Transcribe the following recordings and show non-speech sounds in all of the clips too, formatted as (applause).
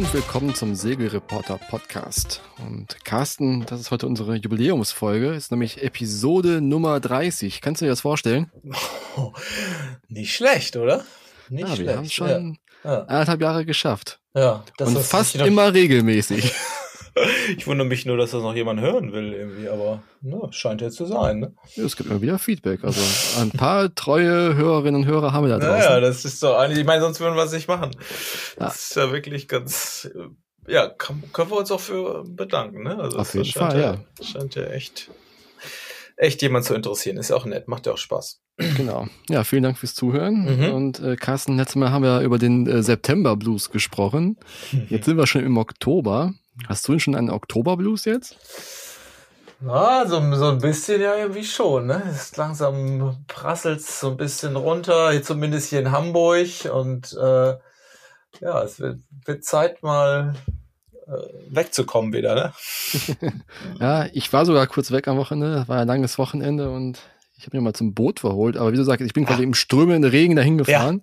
und willkommen zum Segelreporter Podcast. Und Carsten, das ist heute unsere Jubiläumsfolge, ist nämlich Episode Nummer 30. Kannst du dir das vorstellen? Oh, (laughs) nicht schlecht, oder? Nicht ja, schlecht. Wir haben schon ja. anderthalb Jahre geschafft. Ja, das und fast immer regelmäßig. (laughs) (laughs) ich wundere mich nur, dass das noch jemand hören will, irgendwie, aber ne, scheint ja zu sein. Ne? Ja, es gibt immer wieder Feedback. Also ein paar treue Hörerinnen und Hörer haben wir da draußen. Naja, das ist doch eigentlich, ich meine, sonst würden wir es nicht machen. Das ja. ist ja wirklich ganz, ja, kann, können wir uns auch für bedanken. Ne? Also Auf jeden Fall, ja, ja. Scheint ja echt, echt jemand zu interessieren. Ist ja auch nett, macht ja auch Spaß. Genau. Ja, vielen Dank fürs Zuhören. Mhm. Und äh, Carsten, letztes Mal haben wir über den äh, September Blues gesprochen. (laughs) Jetzt sind wir schon im Oktober. Hast du denn schon einen Oktoberblues jetzt? Ja, so, so ein bisschen ja irgendwie schon. Ne? Es langsam prasselt so ein bisschen runter, hier zumindest hier in Hamburg. Und äh, ja, es wird, wird Zeit mal äh, wegzukommen wieder. Ne? (laughs) ja, ich war sogar kurz weg am Wochenende. War ein langes Wochenende und ich habe mir mal zum Boot verholt. Aber wie du sagst, ich bin quasi ja. im strömenden Regen dahin gefahren.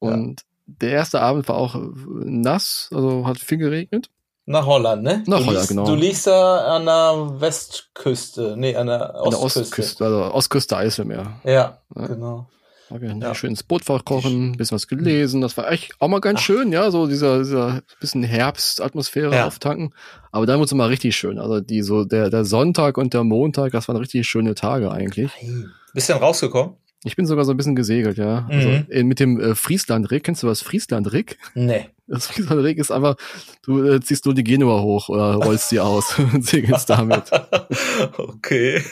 Ja. Und ja. der erste Abend war auch nass, also hat viel geregnet. Nach Holland, ne? Nach du Holland, liegst, genau. Du liegst da an der Westküste, nee, an der Ostküste. An der Ostküste, also Ostküste Eiselmeer. Ja, ja. genau. Okay, ja. schön ins Boot verkochen, bisschen was gelesen. Das war echt auch mal ganz Ach. schön, ja, so dieser, dieser bisschen Herbstatmosphäre ja. auftanken. Aber dann wurde es mal richtig schön. Also die so der der Sonntag und der Montag, das waren richtig schöne Tage eigentlich. Nein. Bist du denn rausgekommen? Ich bin sogar so ein bisschen gesegelt, ja. Also, mhm. Also, mit dem äh, Friesland-Rig, kennst du was Friesland-Rig? Nee. (laughs) Das Friesland-Rig ist einfach, du äh, ziehst nur die Genua hoch oder rollst sie aus (laughs) und segelst damit. (laughs) okay.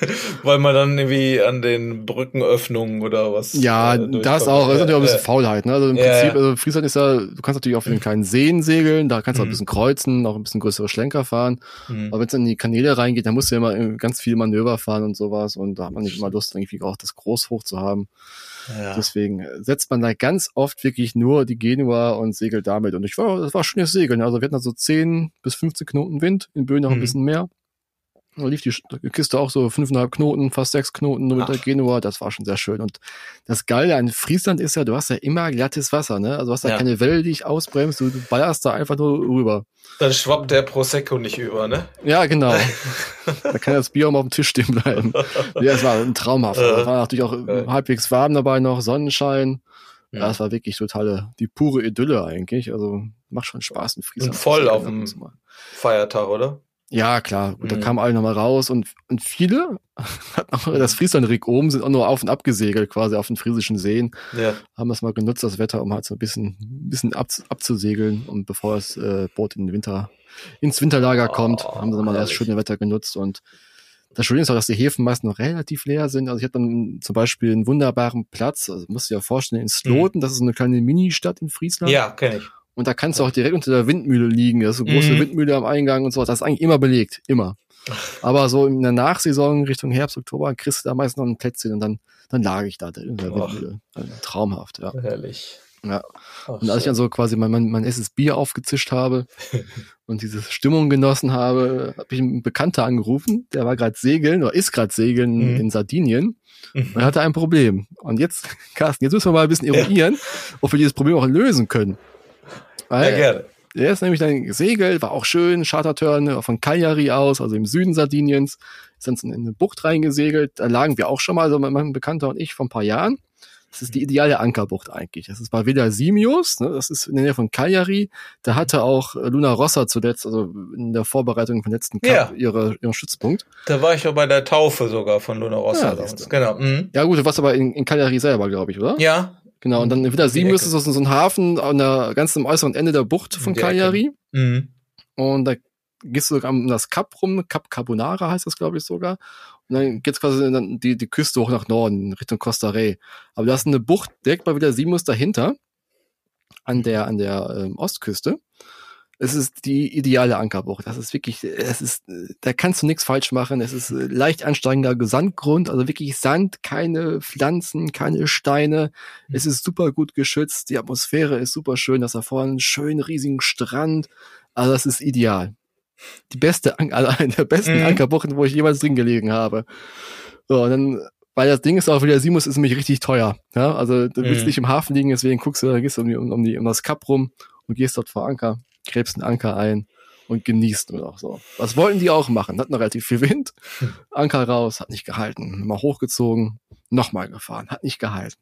Weil man dann irgendwie an den Brückenöffnungen oder was. Ja, äh, das auch. Das ist natürlich auch ein bisschen Faulheit, ne? Also im ja, Prinzip, also Friesland ist ja, du kannst natürlich auch für den kleinen Seen segeln, da kannst du mhm. auch ein mhm. bisschen kreuzen, auch ein bisschen größere Schlenker fahren. Mhm. Aber wenn es in die Kanäle reingeht, dann musst du ja immer ganz viel Manöver fahren und sowas und da hat man nicht immer Lust, irgendwie auch das Groß hoch zu haben. Ja. Deswegen setzt man da ganz oft wirklich nur die Genua und segelt damit. Und ich war, das war schönes Segeln. Also wir hatten da so 10 bis 15 Knoten Wind, in Böen noch ein mhm. bisschen mehr. Da lief die Kiste auch so fünfeinhalb Knoten, fast sechs Knoten der Genua. Das war schon sehr schön. Und das Geile an Friesland ist ja, du hast ja immer glattes Wasser, ne? Also du hast da ja. keine Welle, die dich ausbremst. Du, ballerst da einfach nur rüber. Dann schwappt der Prosecco nicht über, ne? Ja, genau. (laughs) da kann das Bier auch mal auf dem Tisch stehen bleiben. ja, es war ein traumhaft. Äh, war natürlich auch äh. halbwegs warm dabei noch, Sonnenschein. Ja, das war wirklich totale, die pure Idylle eigentlich. Also macht schon Spaß in Friesland. Und voll auf dem Feiertag, oder? Ja, klar. Und mhm. da kamen alle nochmal raus und, und viele, (laughs) das Frieslandrik oben, sind auch nur auf und ab gesegelt, quasi auf den friesischen Seen. Ja. Haben das mal genutzt, das Wetter, um halt so ein bisschen, ein bisschen ab, abzusegeln. Und bevor das äh, Boot in den Winter, ins Winterlager oh, kommt, haben sie mal das schöne Wetter genutzt. Und das Schöne ist auch, dass die Häfen meist noch relativ leer sind. Also ich habe dann zum Beispiel einen wunderbaren Platz, also musst du dir vorstellen, in Sloten, mhm. das ist eine kleine Ministadt in Friesland. Ja, kenne ich. Und da kannst du auch direkt unter der Windmühle liegen. Das ist eine große mhm. Windmühle am Eingang und so. Das ist eigentlich immer belegt. Immer. Aber so in der Nachsaison Richtung Herbst, Oktober kriegst du da meist noch ein Plätzchen und dann, dann lag ich da in der Windmühle. Also traumhaft, ja. Herrlich. Ja. Ach, und als ich dann so quasi mein, mein, mein erstes Bier aufgezischt habe (laughs) und diese Stimmung genossen habe, habe ich einen Bekannter angerufen, der war gerade segeln oder ist gerade segeln mhm. in Sardinien mhm. und hatte ein Problem. Und jetzt, (laughs) Carsten, jetzt müssen wir mal ein bisschen eruieren, ja. ob wir dieses Problem auch lösen können. Weil, ja, gerne. Der ist nämlich dann gesegelt, war auch schön, Charterturn von Cagliari aus, also im Süden Sardiniens, sind in eine Bucht reingesegelt. Da lagen wir auch schon mal, also mein Bekannter und ich, vor ein paar Jahren. Das ist die ideale Ankerbucht eigentlich. Das ist bei Villa Simios, ne, das ist in der Nähe von Cagliari. Da hatte auch Luna Rossa zuletzt, also in der Vorbereitung vom letzten Cup, ja. ihre, ihren Stützpunkt. Da war ich ja bei der Taufe sogar von Luna Rossa. Ja, genau. Mhm. Ja gut, du warst aber in, in Cagliari selber, glaube ich, oder? Ja, Genau, und dann wieder sieben ist so ein Hafen an der ganz am äußeren Ende der Bucht von Cagliari. Mhm. Und da gehst du um das Kap rum, Kap Carbonara heißt das, glaube ich, sogar. Und dann geht's quasi die, die Küste hoch nach Norden, Richtung Costa Rey. Aber da ist eine Bucht direkt bei wieder Simus dahinter, an der, an der ähm, Ostküste es ist die ideale Ankerbucht. Das ist wirklich, es ist, da kannst du nichts falsch machen. Es ist äh, leicht ansteigender Sandgrund, also wirklich Sand, keine Pflanzen, keine Steine. Mhm. Es ist super gut geschützt. Die Atmosphäre ist super schön. Das da vorne einen schönen riesigen Strand. Also das ist ideal. Die beste, also (laughs) eine der besten mhm. Ankerbuchten, wo ich jemals drin gelegen habe. So, und dann weil das Ding ist auch wieder, Simus ist nämlich richtig teuer. Ja? Also du willst mhm. nicht im Hafen liegen, deswegen guckst du, da gehst du um, die, um, die, um das Kap rum und gehst dort vor Anker. Gräbst einen Anker ein und genießt nur noch so. Was wollten die auch machen? Hatten noch relativ viel Wind. (laughs) Anker raus, hat nicht gehalten. Mal hochgezogen, nochmal gefahren, hat nicht gehalten.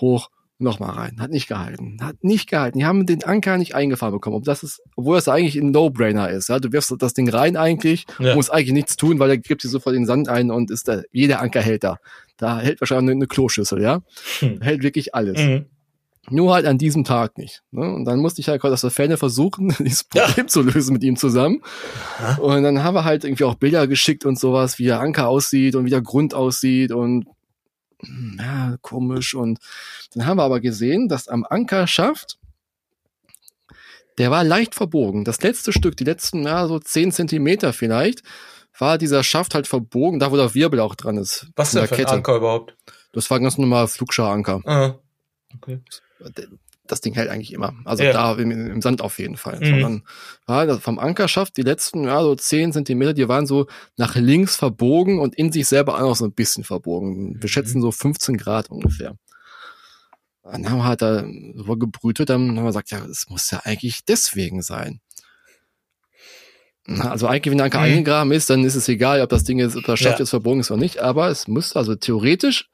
Hoch, nochmal rein, hat nicht gehalten, hat nicht gehalten. Die haben den Anker nicht eingefahren bekommen, ob das ist, obwohl das eigentlich ein No-Brainer ist. Ja? Du wirfst das Ding rein eigentlich, ja. musst eigentlich nichts tun, weil er gibt dir sofort den Sand ein und ist da, jeder Anker hält da. Da hält wahrscheinlich eine Kloschüssel, ja. Hm. Hält wirklich alles. Mhm. Nur halt an diesem Tag nicht. Ne? Und dann musste ich halt aus der Ferne versuchen, (laughs) dieses Problem ja. zu lösen mit ihm zusammen. Aha. Und dann haben wir halt irgendwie auch Bilder geschickt und sowas, wie der Anker aussieht und wie der Grund aussieht und hm, ja, komisch. Und dann haben wir aber gesehen, dass am Ankerschaft, der war leicht verbogen. Das letzte Stück, die letzten, ja, so zehn Zentimeter vielleicht, war dieser Schaft halt verbogen, da wo der Wirbel auch dran ist. Was denn für ein Anker überhaupt? Das war ein ganz normaler Flugscharanker. Ah, okay das Ding hält eigentlich immer. Also ja. da im, im, Sand auf jeden Fall. Mhm. Sondern ja, vom Ankerschaft, die letzten, ja, so zehn Zentimeter, die waren so nach links verbogen und in sich selber auch noch so ein bisschen verbogen. Wir mhm. schätzen so 15 Grad ungefähr. Dann haben wir halt da so gebrütet, dann haben wir gesagt, ja, es muss ja eigentlich deswegen sein. Also eigentlich, wenn der Anker mhm. eingegraben ist, dann ist es egal, ob das Ding jetzt, ob das Schaft ja. jetzt verbogen ist oder nicht, aber es müsste also theoretisch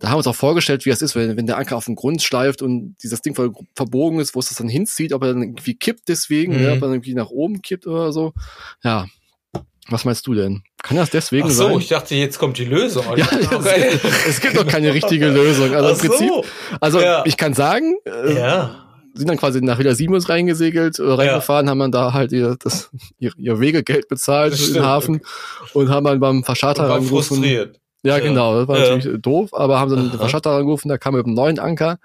da haben wir uns auch vorgestellt, wie das ist, wenn, wenn der Anker auf den Grund schleift und dieses Ding ver verbogen ist, wo es das dann hinzieht, ob er dann irgendwie kippt deswegen, mhm. ja, ob er irgendwie nach oben kippt oder so. Ja. Was meinst du denn? Kann das deswegen Ach so, sein? ich dachte, jetzt kommt die Lösung. (laughs) Ja, es, es, gibt doch keine richtige Lösung. Also Ach im Prinzip, so. also ja. ich kann sagen, äh, ja sind dann quasi nach Villa Simus reingesegelt, oder äh, reingefahren, ja. haben dann da halt ihr, das, ihr, ihr Wegegeld bezahlt für den Hafen okay. und haben dann beim Verscharter angerufen. Frustriert. Ja, ja, genau. Das war ja. natürlich doof, aber haben dann den Verschatter angerufen, der kam mit einem neuen Anker,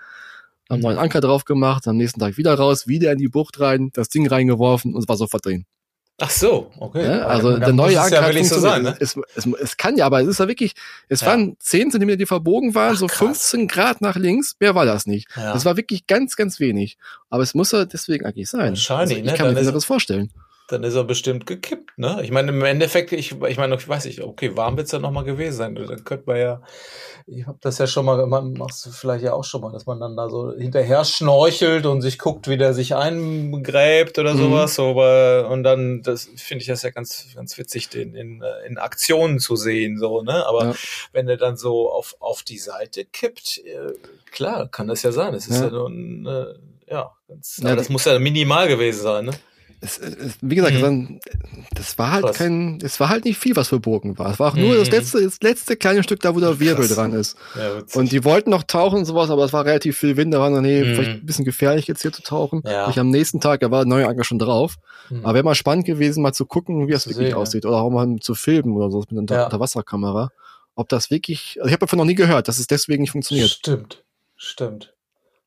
haben einen neuen Anker drauf gemacht, am nächsten Tag wieder raus, wieder in die Bucht rein, das Ding reingeworfen und es war sofort drin. Ach so, okay. Ja, also dann der neue Anker ja so sein, ne? es, es, es, kann ja, aber es ist ja wirklich, es ja. waren 10 Zentimeter, die verbogen waren, Ach, so 15 krass. Grad nach links, mehr war das nicht. Ja. Das war wirklich ganz, ganz wenig. Aber es muss ja deswegen eigentlich sein. Wahrscheinlich, also ich ne? kann mir das vorstellen dann ist er bestimmt gekippt, ne? Ich meine, im Endeffekt, ich, ich meine, ich weiß nicht, okay, warm wird's ja noch mal gewesen sein. Dann könnte man ja, ich habe das ja schon mal, man machst du vielleicht ja auch schon mal, dass man dann da so hinterher schnorchelt und sich guckt, wie der sich eingräbt oder mhm. sowas. So, aber, und dann, das finde ich das ja ganz, ganz witzig, den in, in Aktionen zu sehen, so, ne? Aber ja. wenn er dann so auf, auf die Seite kippt, äh, klar, kann das ja sein. Es ist ja, ja nur ein, äh, ja, ganz, ja, das muss ja minimal gewesen sein, ne? Es, es, wie gesagt, mhm. das war halt Krass. kein, es war halt nicht viel, was verbogen war. Es war auch nur mhm. das letzte, das letzte kleine Stück da, wo der Wirbel Krass. dran ist. Ja, und die wollten noch tauchen und sowas, aber es war relativ viel Wind, da waren dann, nee, mhm. vielleicht ein bisschen gefährlich jetzt hier zu tauchen. Ja. Ich am nächsten Tag, da war der neue Anker schon drauf. Mhm. Aber wäre mal spannend gewesen, mal zu gucken, wie es wirklich sehen, aussieht. Oder auch mal zu filmen oder so mit einer ja. Unterwasserkamera. Ob das wirklich, also ich habe davon noch nie gehört, dass es deswegen nicht funktioniert. Stimmt, stimmt.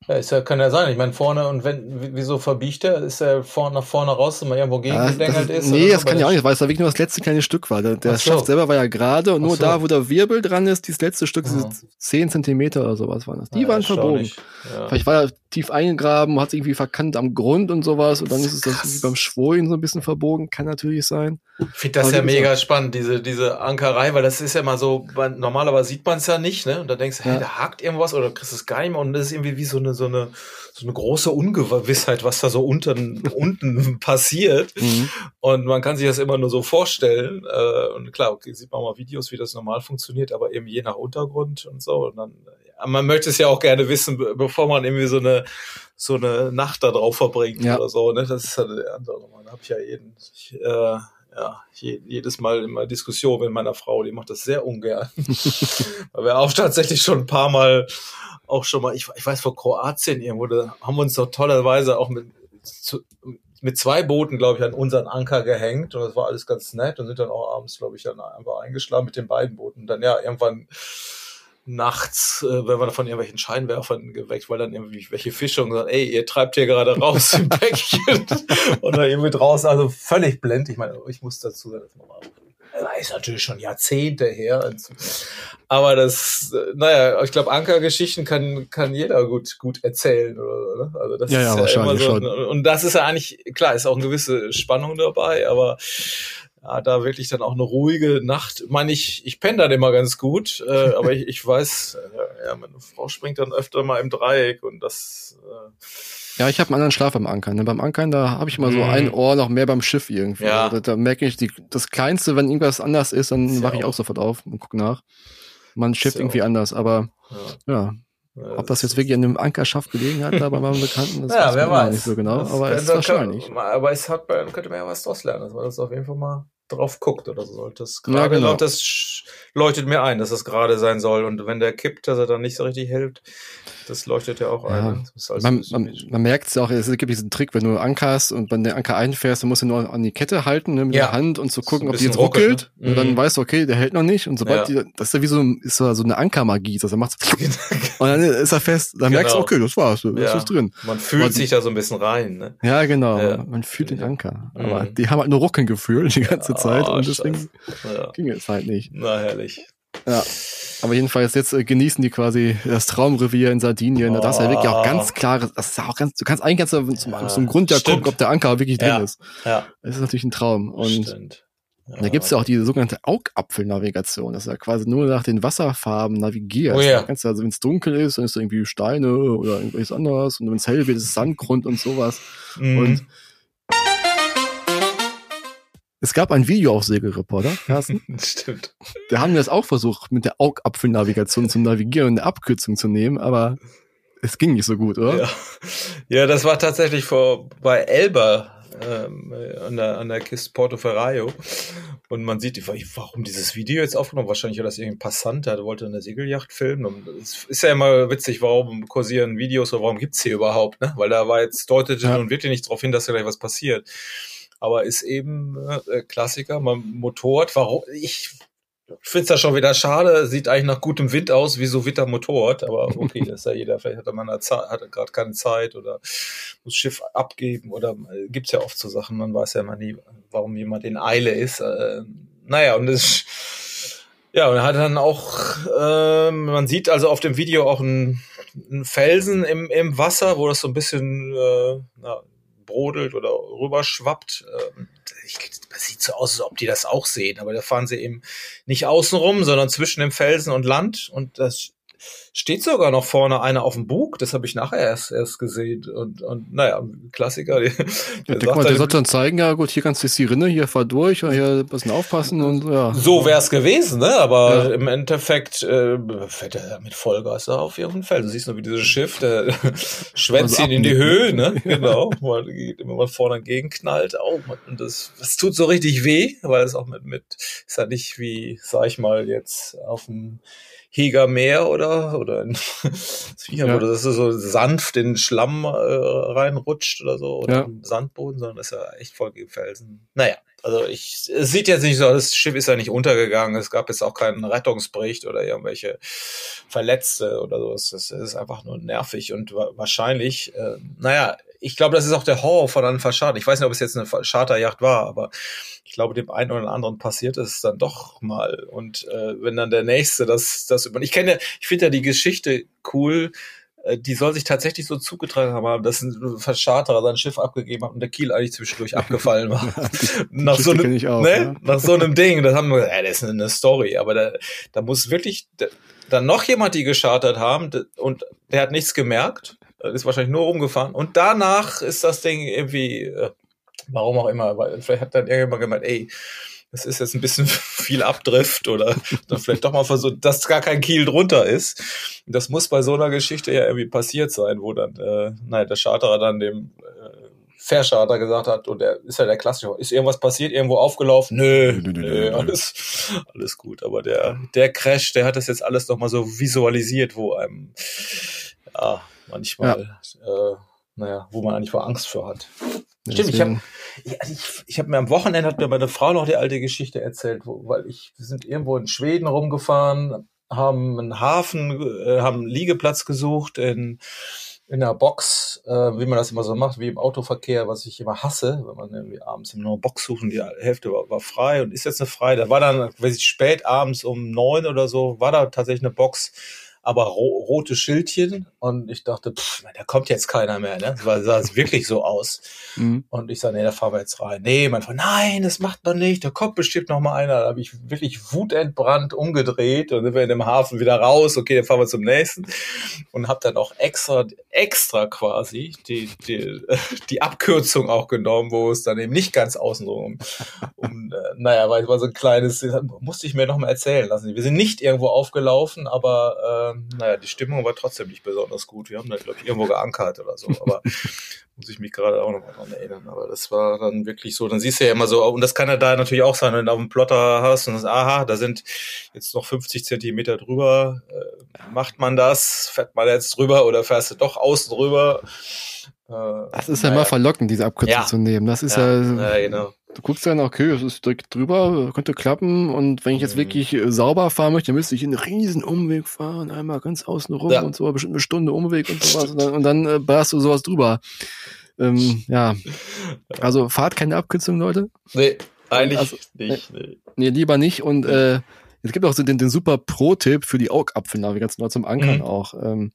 Ja, ist ja, kann ja sein. Ich meine, vorne und wenn, wieso verbiegt er? Ist er vorne nach vorne raus, wenn man irgendwo gegengedengelt ja, ist? Nee, das kann ja auch nicht, weil es da wirklich nur das letzte kleine Stück war. Der, der so. Schaft selber war ja gerade und nur so. da, wo der Wirbel dran ist, dieses letzte Stück, ja. diese 10 Zentimeter oder sowas waren das. Die ja, waren verbogen. Vielleicht war er tief eingegraben, hat sich irgendwie verkannt am Grund und sowas und dann ist es das beim Schwoien so ein bisschen verbogen. Kann natürlich sein. Ich finde das Aber ja mega spannend, diese, diese Ankerei, weil das ist ja mal so, normalerweise sieht man es ja nicht, ne? Und da denkst du, hey, da hakt irgendwas oder kriegst du es gar nicht mehr und das ist irgendwie wie so eine, so eine, so eine große Ungewissheit, was da so unten, (laughs) unten passiert. Mhm. Und man kann sich das immer nur so vorstellen. Äh, und klar, okay, sieht man mal Videos, wie das normal funktioniert, aber eben je nach Untergrund und so. Und dann, ja, man möchte es ja auch gerne wissen, bevor man irgendwie so eine, so eine Nacht da drauf verbringt ja. oder so. Ne? Das ist halt der andere. Man habe ich ja jeden. Ich, äh, ja, jedes Mal immer Diskussion mit meiner Frau, die macht das sehr ungern. (laughs) Weil wir auch tatsächlich schon ein paar Mal auch schon mal, ich, ich weiß, vor Kroatien irgendwo, da haben wir uns doch tollerweise auch mit, zu, mit zwei Booten, glaube ich, an unseren Anker gehängt und das war alles ganz nett und sind dann auch abends, glaube ich, dann einfach eingeschlagen mit den beiden Booten. Und dann ja, irgendwann nachts, äh, wenn man von irgendwelchen Scheinwerfern geweckt, weil dann irgendwie welche Fische und sagen, ey, ihr treibt hier gerade raus im (laughs) Päckchen und dann irgendwie draußen, also völlig blend. Ich meine, ich muss dazu sagen, das ist natürlich schon Jahrzehnte her. Aber das, naja, ich glaube, Ankergeschichten kann, kann jeder gut, gut erzählen oder, oder? Also das ja, ja, ist ja immer so. Schon. Und das ist ja eigentlich, klar, ist auch eine gewisse Spannung dabei, aber ja, da wirklich dann auch eine ruhige Nacht. Ich meine, ich, ich penne dann immer ganz gut, äh, aber ich, ich weiß, äh, ja, meine Frau springt dann öfter mal im Dreieck und das. Äh, ja, ich habe einen anderen Schlaf beim Ankern. Ne? Beim Ankern, da habe ich immer so ein mhm. Ohr noch mehr beim Schiff irgendwie. Ja. Also, da, da merke ich, die, das Kleinste, wenn irgendwas anders ist, dann wache ich auch sofort auf und gucke nach. Man schifft irgendwie anders, aber ja. ja. Ob das jetzt wirklich an dem Ankerschaft gelegen hat, da bei meinem Bekannten, das (laughs) ja, wer weiß. nicht so genau, das aber es ist wahrscheinlich. Kann, aber es hat, könnte man ja was draus lernen, dass man das auf jeden Fall mal drauf guckt oder so sollte es gerade ja, genau. das leuchtet mir ein, dass es gerade sein soll und wenn der kippt, dass er dann nicht so richtig hält, das leuchtet ja auch ja. ein. Also man, man, man merkt es auch, es gibt diesen Trick, wenn du ankerst und wenn der Anker einfährst, dann musst du nur an die Kette halten ne, mit ja. der Hand und zu so gucken, ob die jetzt ruckelt. Ne? Und dann mhm. weißt du, okay, der hält noch nicht. Und sobald ja. die, das ist ja wie so, ist so eine Ankermagie. Also macht (laughs) und dann ist er fest. Dann genau. merkst du, okay, das war's, das ja. ist drin. Man fühlt Aber sich da so ein bisschen rein. Ne? Ja, genau. Man fühlt den Anker. Aber mhm. die haben halt nur Ruckeln gefühlt die ganze Zeit oh, und deswegen ging es halt nicht. Na herrlich. Ja. Aber jedenfalls jetzt äh, genießen die quasi das Traumrevier in Sardinien. Oh. Da ist ja wirklich auch ganz klar, das ist ja auch ganz, du kannst eigentlich ganz zum, ja, zum Grund ja gucken, ob der Anker wirklich drin ja. ist. Ja. Das ist natürlich ein Traum. Und Stimmt. Ja, da gibt's ja auch diese sogenannte Augapfelnavigation. Das ist ja quasi nur nach den Wasserfarben navigiert. Oh ja. kannst du also, wenn es dunkel ist, dann ist da irgendwie Steine oder irgendwas anderes. Und wenn es hell wird, ist es Sandgrund und sowas. Mhm. Und es gab ein Video auf Segelreporter, Carsten. (laughs) Stimmt. Da haben wir das auch versucht, mit der Augapfelnavigation zu navigieren und eine Abkürzung zu nehmen, aber es ging nicht so gut, oder? Ja, ja das war tatsächlich vor bei Elba ähm, an, der, an der Kiste Porto Ferraio. Und man sieht, warum dieses Video jetzt aufgenommen? Wahrscheinlich hat das irgendein Passant, der wollte eine Segelyacht filmen. Und es ist ja immer witzig, warum kursieren Videos oder warum gibt's hier überhaupt, ne? Weil da war jetzt, deutete ja. nun wirklich nicht darauf hin, dass da gleich was passiert aber ist eben äh, Klassiker. Man Motorrad, warum ich finde es da schon wieder schade, sieht eigentlich nach gutem Wind aus, wie so Witter Motorrad, aber okay, das ist ja jeder, vielleicht hat man gerade keine Zeit oder muss Schiff abgeben oder äh, gibt's ja oft so Sachen, man weiß ja immer nie, warum jemand in Eile ist. Äh, naja, und das ja, und hat dann auch, äh, man sieht also auf dem Video auch einen, einen Felsen im, im Wasser, wo das so ein bisschen äh, na, brodelt oder rüberschwappt. Ähm, das sieht so aus, als ob die das auch sehen, aber da fahren sie eben nicht außenrum, sondern zwischen dem Felsen und Land und das steht sogar noch vorne einer auf dem Bug, das habe ich nachher erst, erst gesehen. Und, und naja, Klassiker. Der, ja, der, mal, der sollte dann zeigen, ja gut, hier kannst du die Rinne, hier fahr durch und hier ein bisschen aufpassen und ja. So wär's gewesen, ne? Aber ja. im Endeffekt äh, fährt er mit Vollgas da auf ihren Feld. Du siehst nur, wie dieses Schiff, der (laughs) schwänzt also ihn in die Höhe, ne? (laughs) genau. Weil geht immer mal vorne gegenknallt. Oh, und das, das tut so richtig weh, weil es auch mit, mit, ist ja nicht wie, sag ich mal, jetzt auf dem Heger Meer oder oder in, (laughs) ja. oder dass es so sanft in Schlamm äh, reinrutscht oder so oder ja. Sandboden, sondern das ist ja echt voll Felsen. Naja, also ich, es sieht jetzt nicht so, das Schiff ist ja nicht untergegangen, es gab jetzt auch keinen Rettungsbericht oder irgendwelche Verletzte oder so. Es, es ist einfach nur nervig und wahrscheinlich, äh, naja, ich glaube, das ist auch der Horror von einem Verscharter. Ich weiß nicht, ob es jetzt eine Charterjacht war, aber ich glaube, dem einen oder anderen passiert es dann doch mal. Und äh, wenn dann der Nächste das, das über. Ich kenne, ich finde ja die Geschichte cool. Äh, die soll sich tatsächlich so zugetragen haben, dass ein Verscharterer sein Schiff abgegeben hat und der Kiel eigentlich zwischendurch abgefallen war. (laughs) (laughs) nach, so einem, auch, ne? Ja. nach so einem Ding. Das haben wir, ja, das ist eine Story, aber da, da muss wirklich dann noch jemand die geschartert haben und der hat nichts gemerkt ist wahrscheinlich nur rumgefahren. Und danach ist das Ding irgendwie, äh, warum auch immer, weil vielleicht hat dann irgendjemand gemeint, ey, das ist jetzt ein bisschen (laughs) viel Abdrift oder dann vielleicht doch mal versucht, dass gar kein Kiel drunter ist. Das muss bei so einer Geschichte ja irgendwie passiert sein, wo dann, äh, naja, der Charterer dann dem äh, Verscharter gesagt hat, und der ist ja der Klassiker, ist irgendwas passiert, irgendwo aufgelaufen? Nö, nö, nö, nö, alles, alles gut. Aber der, der Crash, der hat das jetzt alles nochmal so visualisiert, wo einem, ja, manchmal, ja. äh, naja, wo man eigentlich vor Angst vor hat. Stimmt, ich habe ich, also ich, ich hab mir am Wochenende hat mir meine Frau noch die alte Geschichte erzählt, wo, weil ich, wir sind irgendwo in Schweden rumgefahren, haben einen Hafen, äh, haben einen Liegeplatz gesucht in, in einer Box, äh, wie man das immer so macht, wie im Autoverkehr, was ich immer hasse, wenn man irgendwie abends in einer Box suchen, die Hälfte war, war frei und ist jetzt eine frei. Da war dann, weiß ich, spät abends um neun oder so, war da tatsächlich eine Box aber ro rote Schildchen und ich dachte, pff, da kommt jetzt keiner mehr, ne? Das sah es wirklich so aus. Mhm. Und ich sage, nee, da fahren wir jetzt rein. Nee, mein Freund, nein, das macht man nicht, da kommt bestimmt noch mal einer. Da habe ich wirklich wutentbrannt umgedreht und sind wir in dem Hafen wieder raus. Okay, dann fahren wir zum nächsten und habe dann auch extra, extra quasi die, die, (laughs) die Abkürzung auch genommen, wo es dann eben nicht ganz außenrum um, äh, naja, weil es war so ein kleines, musste ich mir noch mal erzählen lassen. Wir sind nicht irgendwo aufgelaufen, aber äh, naja, die Stimmung war trotzdem nicht besonders gut. Wir haben da, glaube ich, irgendwo geankert oder so. Aber (laughs) muss ich mich gerade auch noch mal dran erinnern. Aber das war dann wirklich so. Dann siehst du ja immer so, und das kann ja da natürlich auch sein, wenn du auf dem Plotter hast und sagst, aha, da sind jetzt noch 50 Zentimeter drüber. Äh, macht man das? Fährt man jetzt drüber oder fährst du doch außen drüber? Äh, das ist ja immer verlockend, diese Abkürzung ja. zu nehmen. Das ist ja, ja, ja genau. Du guckst dann, okay, es ist direkt drüber, könnte klappen. Und wenn ich jetzt mhm. wirklich äh, sauber fahren möchte, dann müsste ich einen riesen Umweg fahren, einmal ganz außen rum ja. und so, bestimmt eine Stunde Umweg und sowas. Und dann, und dann äh, ballerst du sowas drüber. Ähm, ja. Also fahrt keine Abkürzung, Leute. Nee, eigentlich also, nicht. Nee. nee, lieber nicht. Und äh, es gibt auch so den, den super Pro-Tipp für die Augapfelnavigationen zum Ankern mhm. auch. Ähm,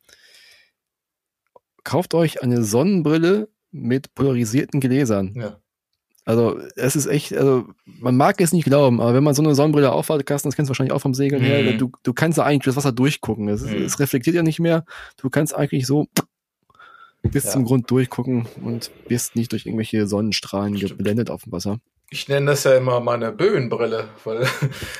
kauft euch eine Sonnenbrille mit polarisierten Gläsern. Ja. Also es ist echt, also man mag es nicht glauben, aber wenn man so eine Sonnenbrille aufhat, Carsten, das kennst du wahrscheinlich auch vom Segeln mhm. her, du, du kannst da eigentlich das Wasser durchgucken. Es, mhm. es reflektiert ja nicht mehr. Du kannst eigentlich so bis ja. zum Grund durchgucken und bist nicht durch irgendwelche Sonnenstrahlen Stimmt. geblendet auf dem Wasser. Ich nenne das ja immer meine Böenbrille, weil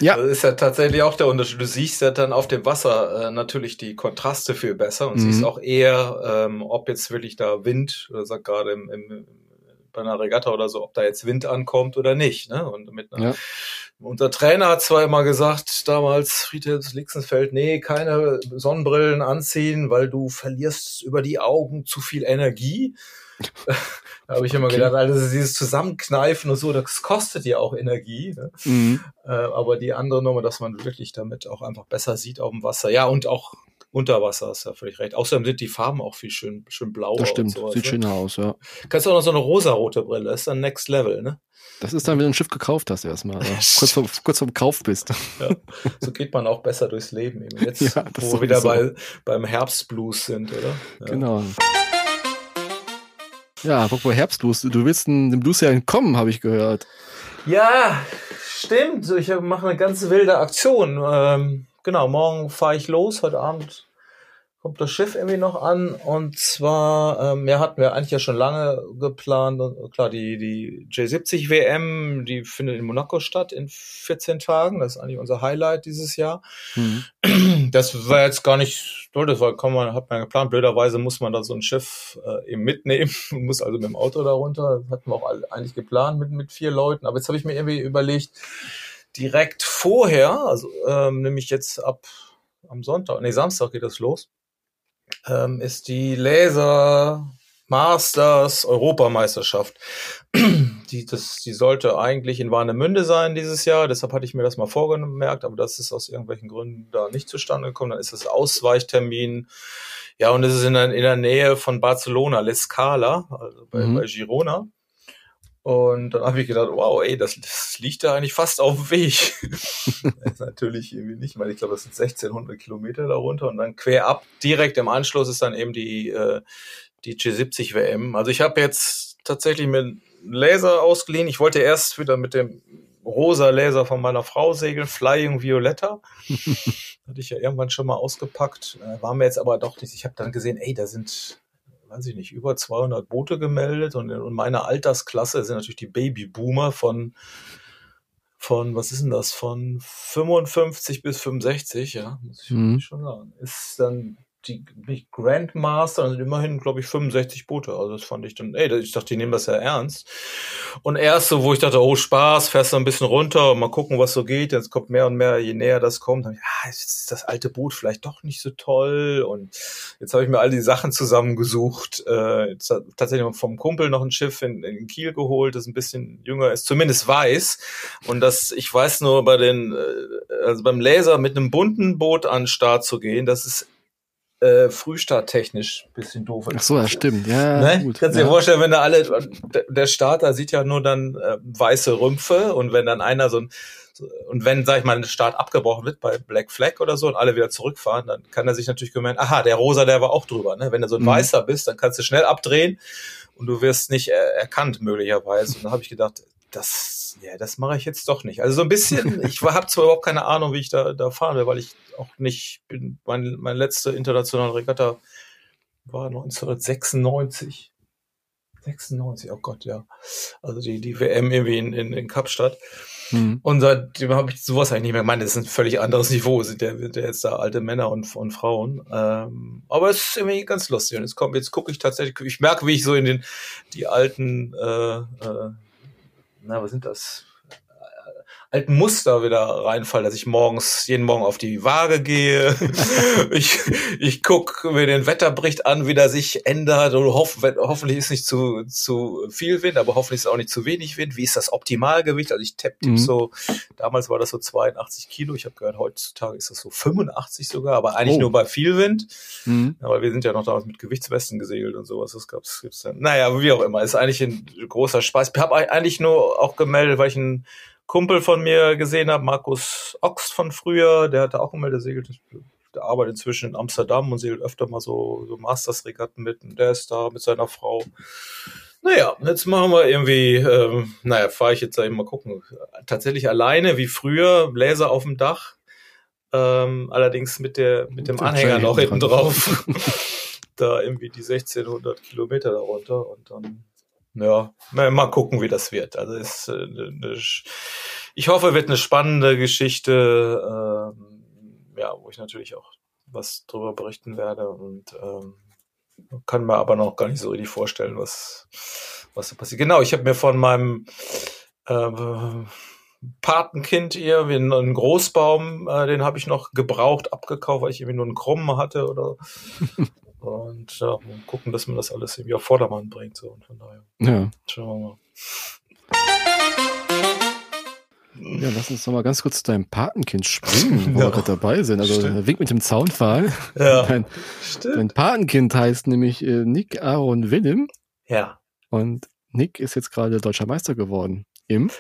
ja. (laughs) das ist ja tatsächlich auch der Unterschied. Du siehst ja dann auf dem Wasser äh, natürlich die Kontraste viel besser und mhm. siehst auch eher, ähm, ob jetzt wirklich da Wind, oder sagt gerade im, im bei einer Regatta oder so, ob da jetzt Wind ankommt oder nicht. Ne? Und mit einer, ja. unser Trainer hat zwar immer gesagt, damals Friedhelms Lixenfeld, nee, keine Sonnenbrillen anziehen, weil du verlierst über die Augen zu viel Energie. (laughs) da habe ich immer okay. gedacht, also dieses Zusammenkneifen und so, das kostet ja auch Energie. Ne? Mhm. Äh, aber die andere Nummer, dass man wirklich damit auch einfach besser sieht auf dem Wasser. Ja, und auch unter Wasser, hast du ja völlig recht. Außerdem sind die Farben auch viel schön, schön blau. Das stimmt, sowas, sieht ne? schöner aus, ja. Kannst du auch noch so eine rosarote Brille, das ist dann Next Level, ne? Das ist dann, wenn du ein Schiff gekauft hast erstmal. Ja. (laughs) kurz, vor, kurz vorm Kauf bist. Ja, so geht man auch besser durchs Leben. Eben. Jetzt, ja, wo wir wieder bei, beim Herbstblues sind, oder? Ja. Genau. Ja, apropos Herbstblues, du willst dem Blues ja entkommen, habe ich gehört. Ja, stimmt. Ich mache eine ganz wilde Aktion. Ähm, genau, morgen fahre ich los, heute Abend kommt das Schiff irgendwie noch an. Und zwar, ähm, ja, hatten wir eigentlich ja schon lange geplant. Klar, die, die J70 WM, die findet in Monaco statt in 14 Tagen. Das ist eigentlich unser Highlight dieses Jahr. Mhm. (clears throat) Das war jetzt gar nicht toll, das war, kann man, hat man geplant. Blöderweise muss man da so ein Schiff äh, eben mitnehmen (laughs) muss also mit dem Auto da runter. Das hatten wir auch eigentlich geplant mit, mit vier Leuten. Aber jetzt habe ich mir irgendwie überlegt, direkt vorher, also ähm, nämlich jetzt ab am Sonntag, nee, Samstag geht das los, ähm, ist die Laser Masters Europameisterschaft. (clears throat) die, das, die sollte eigentlich in Warnemünde sein dieses Jahr, deshalb hatte ich mir das mal vorgemerkt, aber das ist aus irgendwelchen Gründen da nicht zustande gekommen. Dann ist das Ausweichtermin. Ja, und es ist in der, in der Nähe von Barcelona, L'Escala, also bei, mhm. bei Girona. Und dann habe ich gedacht, wow, ey, das, das liegt da eigentlich fast auf dem Weg. (laughs) natürlich irgendwie nicht, weil ich glaube, das sind 1600 Kilometer darunter und dann quer ab, direkt im Anschluss ist dann eben die, äh, die G70 WM. Also ich habe jetzt tatsächlich mit einem Laser ausgeliehen. Ich wollte erst wieder mit dem rosa Laser von meiner Frau segeln, Flying Violetta. (laughs) Hatte ich ja irgendwann schon mal ausgepackt. Äh, war mir jetzt aber doch nicht. Ich habe dann gesehen, ey, da sind weiß ich nicht, über 200 Boote gemeldet und in meiner Altersklasse sind natürlich die Babyboomer von von, was ist denn das, von 55 bis 65, ja, muss ich mhm. schon sagen, ist dann die Grandmaster sind immerhin, glaube ich, 65 Boote. Also das fand ich dann, ey, ich dachte, die nehmen das ja ernst. Und erst so, wo ich dachte, oh Spaß, fährst du ein bisschen runter mal gucken, was so geht. Jetzt kommt mehr und mehr, je näher das kommt, dann, ja, jetzt ist das alte Boot vielleicht doch nicht so toll. Und jetzt habe ich mir all die Sachen zusammengesucht. Äh, jetzt hat tatsächlich vom Kumpel noch ein Schiff in, in Kiel geholt, das ein bisschen jünger ist, zumindest weiß. Und das, ich weiß nur bei den, äh, also beim Laser mit einem bunten Boot an den Start zu gehen, das ist äh, frühstarttechnisch bisschen doof Ach so, das stimmt. Ja, ne? gut. Kannst dir vorstellen, wenn da alle, der Starter sieht ja nur dann äh, weiße Rümpfe und wenn dann einer so ein Und wenn, sag ich mal, ein Start abgebrochen wird bei Black Flag oder so und alle wieder zurückfahren, dann kann er sich natürlich gemeint, aha, der Rosa, der war auch drüber. Ne? Wenn du so ein mhm. Weißer bist, dann kannst du schnell abdrehen und du wirst nicht erkannt möglicherweise. Und da habe ich gedacht, das, ja, das mache ich jetzt doch nicht. Also so ein bisschen, (laughs) ich habe zwar überhaupt keine Ahnung, wie ich da, da fahren will, weil ich auch nicht bin, mein, mein letzte internationale Regatta war 1996. 96, oh Gott, ja. Also die, die WM irgendwie in, in, in Kapstadt. Mhm. Und seitdem habe ich sowas eigentlich nicht mehr. Ich meine, das ist ein völlig anderes Niveau, sind ja, sind ja jetzt da alte Männer und, und Frauen. Ähm, aber es ist irgendwie ganz lustig. Und jetzt kommt, jetzt gucke ich tatsächlich, ich merke, wie ich so in den die alten äh, äh, na, was sind das? Alten Muster wieder reinfall, dass ich morgens, jeden Morgen auf die Waage gehe. (laughs) ich ich gucke mir den Wetterbericht an, wie der sich ändert und hoff, hoffentlich ist nicht zu, zu viel Wind, aber hoffentlich ist auch nicht zu wenig Wind. Wie ist das Optimalgewicht? Also ich tapp mhm. so, damals war das so 82 Kilo. Ich habe gehört, heutzutage ist das so 85 sogar, aber eigentlich oh. nur bei viel Wind. Mhm. Weil wir sind ja noch damals mit Gewichtswesten gesegelt und sowas. Das gab's, gibt's dann. Naja, wie auch immer. Ist eigentlich ein großer Spaß. Ich habe eigentlich nur auch gemeldet, weil ich ein Kumpel von mir gesehen habe, Markus Ochs von früher, der hatte auch immer der segelt, der arbeitet inzwischen in Amsterdam und segelt öfter mal so, so Masters-Regatten mit und der ist da mit seiner Frau. Naja, jetzt machen wir irgendwie, ähm, naja, fahre ich jetzt eben mal gucken. Tatsächlich alleine wie früher, Bläser auf dem Dach, ähm, allerdings mit der mit dem Anhänger noch hinten drauf. (laughs) da irgendwie die 1600 Kilometer darunter und dann ja, mal gucken, wie das wird. Also ist, äh, ne, ich hoffe, wird eine spannende Geschichte, ähm, ja, wo ich natürlich auch was drüber berichten werde und ähm, kann mir aber noch gar nicht so richtig vorstellen, was was da passiert. Genau, ich habe mir von meinem äh, Patenkind ihr, wie einen Großbaum, äh, den habe ich noch gebraucht, abgekauft, weil ich irgendwie nur einen Krummen hatte oder (laughs) und ja, gucken, dass man das alles irgendwie auf Vordermann bringt. So. Und von daher. Ja. Schauen wir mal. Ja, lass uns noch mal ganz kurz zu deinem Patenkind springen, wo ja, wir gerade dabei sind. Also stimmt. Weg mit dem Zaunpfahl. Ja, (laughs) dein, stimmt. dein Patenkind heißt nämlich äh, Nick Aaron Willem. Ja. Und Nick ist jetzt gerade deutscher Meister geworden im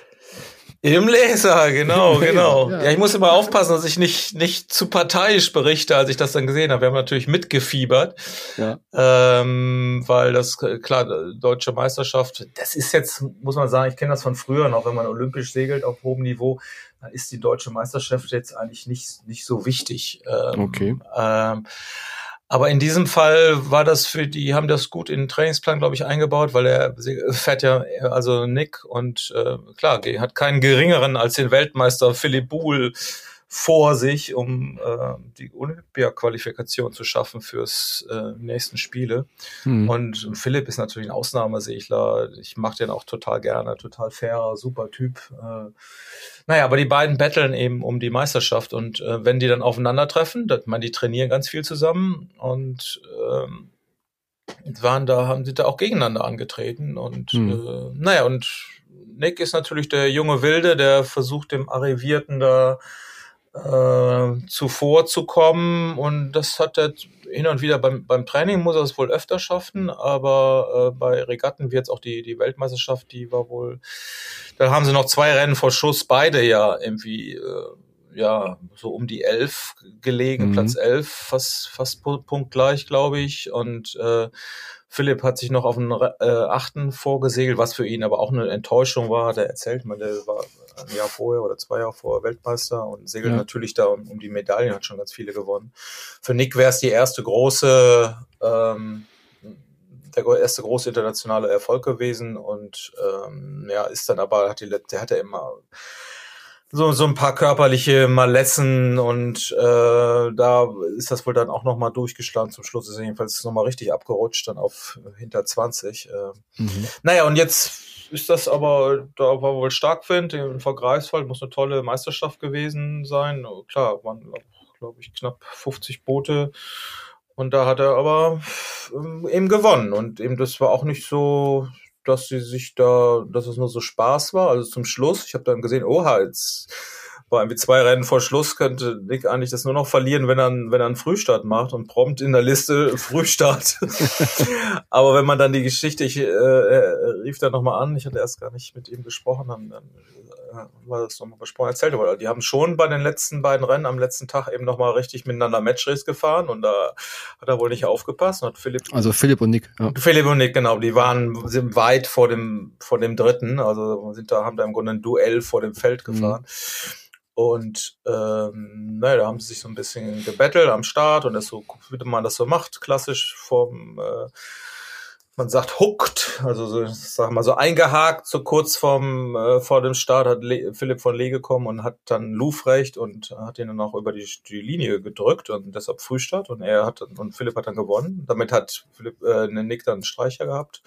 im Laser, genau, genau. Ja. ja. ich muss immer aufpassen, dass ich nicht, nicht zu parteiisch berichte, als ich das dann gesehen habe. Wir haben natürlich mitgefiebert, ja. ähm, weil das, klar, deutsche Meisterschaft, das ist jetzt, muss man sagen, ich kenne das von früher noch, wenn man olympisch segelt auf hohem Niveau, dann ist die deutsche Meisterschaft jetzt eigentlich nicht, nicht so wichtig. Ähm, okay. Ähm, aber in diesem Fall war das für die, haben das gut in den Trainingsplan, glaube ich, eingebaut, weil er fährt ja, also Nick und äh, klar, hat keinen geringeren als den Weltmeister Philipp Buhl vor sich, um äh, die Olympia-Qualifikation zu schaffen fürs äh, nächsten Spiele. Hm. Und Philipp ist natürlich ein Ausnahmesegler. Ich mag den auch total gerne, total fairer, super Typ. Äh, naja, aber die beiden betteln eben um die Meisterschaft und äh, wenn die dann aufeinandertreffen, das, man, die trainieren ganz viel zusammen und ähm, waren da, haben sie da auch gegeneinander angetreten und hm. äh, naja, und Nick ist natürlich der junge Wilde, der versucht dem Arrivierten da äh, zuvorzukommen und das hat er hin und wieder beim, beim Training muss er es wohl öfter schaffen, aber äh, bei Regatten wie jetzt auch die, die Weltmeisterschaft, die war wohl, da haben sie noch zwei Rennen vor Schuss, beide ja irgendwie, äh, ja, so um die elf gelegen, mhm. Platz elf, fast, fast punktgleich, glaube ich. Und äh, Philipp hat sich noch auf den äh, achten vorgesegelt, was für ihn aber auch eine Enttäuschung war. Der erzählt man, der war ein Jahr vorher oder zwei Jahre vorher Weltmeister und segelt ja. natürlich da um, um, die Medaillen, hat schon ganz viele gewonnen. Für Nick wäre es die erste große, ähm, der erste große internationale Erfolg gewesen und ähm, ja, ist dann aber, hat die, der hat ja immer so, so ein paar körperliche Malessen und äh, da ist das wohl dann auch nochmal durchgeschlagen. Zum Schluss ist er jedenfalls nochmal richtig abgerutscht, dann auf hinter 20. Äh. Mhm. Naja, und jetzt ist das aber, da war wohl Starkwind, in Greifswald muss eine tolle Meisterschaft gewesen sein. Klar, waren, glaube ich, knapp 50 Boote. Und da hat er aber ähm, eben gewonnen. Und eben das war auch nicht so, dass sie sich da, dass es nur so Spaß war. Also zum Schluss, ich habe dann gesehen, oha, jetzt war irgendwie zwei Rennen vor Schluss, könnte Nick eigentlich das nur noch verlieren, wenn er, wenn er einen Frühstart macht und prompt in der Liste (laughs) Frühstart. (laughs) Aber wenn man dann die Geschichte, ich äh, rief da nochmal an, ich hatte erst gar nicht mit ihm gesprochen, dann, dann war das nochmal besprochen, erzählt, aber die haben schon bei den letzten beiden Rennen am letzten Tag eben nochmal richtig miteinander Matchrace gefahren und da hat er wohl nicht aufgepasst und hat Philipp. Also Philipp und Nick, ja. Philipp und Nick, genau, die waren sind weit vor dem, vor dem dritten, also sind da, haben da im Grunde ein Duell vor dem Feld gefahren. Mhm. Und ähm, naja, da haben sie sich so ein bisschen gebettelt am Start und das so, wie man das so macht, klassisch vom, äh, man sagt hooked, also so, sag mal so eingehakt, so kurz vorm, äh, vor dem Start hat Le Philipp von Lee gekommen und hat dann Lufrecht und hat ihn dann auch über die, die Linie gedrückt und deshalb Frühstart und er hat und Philipp hat dann gewonnen. Damit hat Philipp äh, Nick dann einen Streicher gehabt.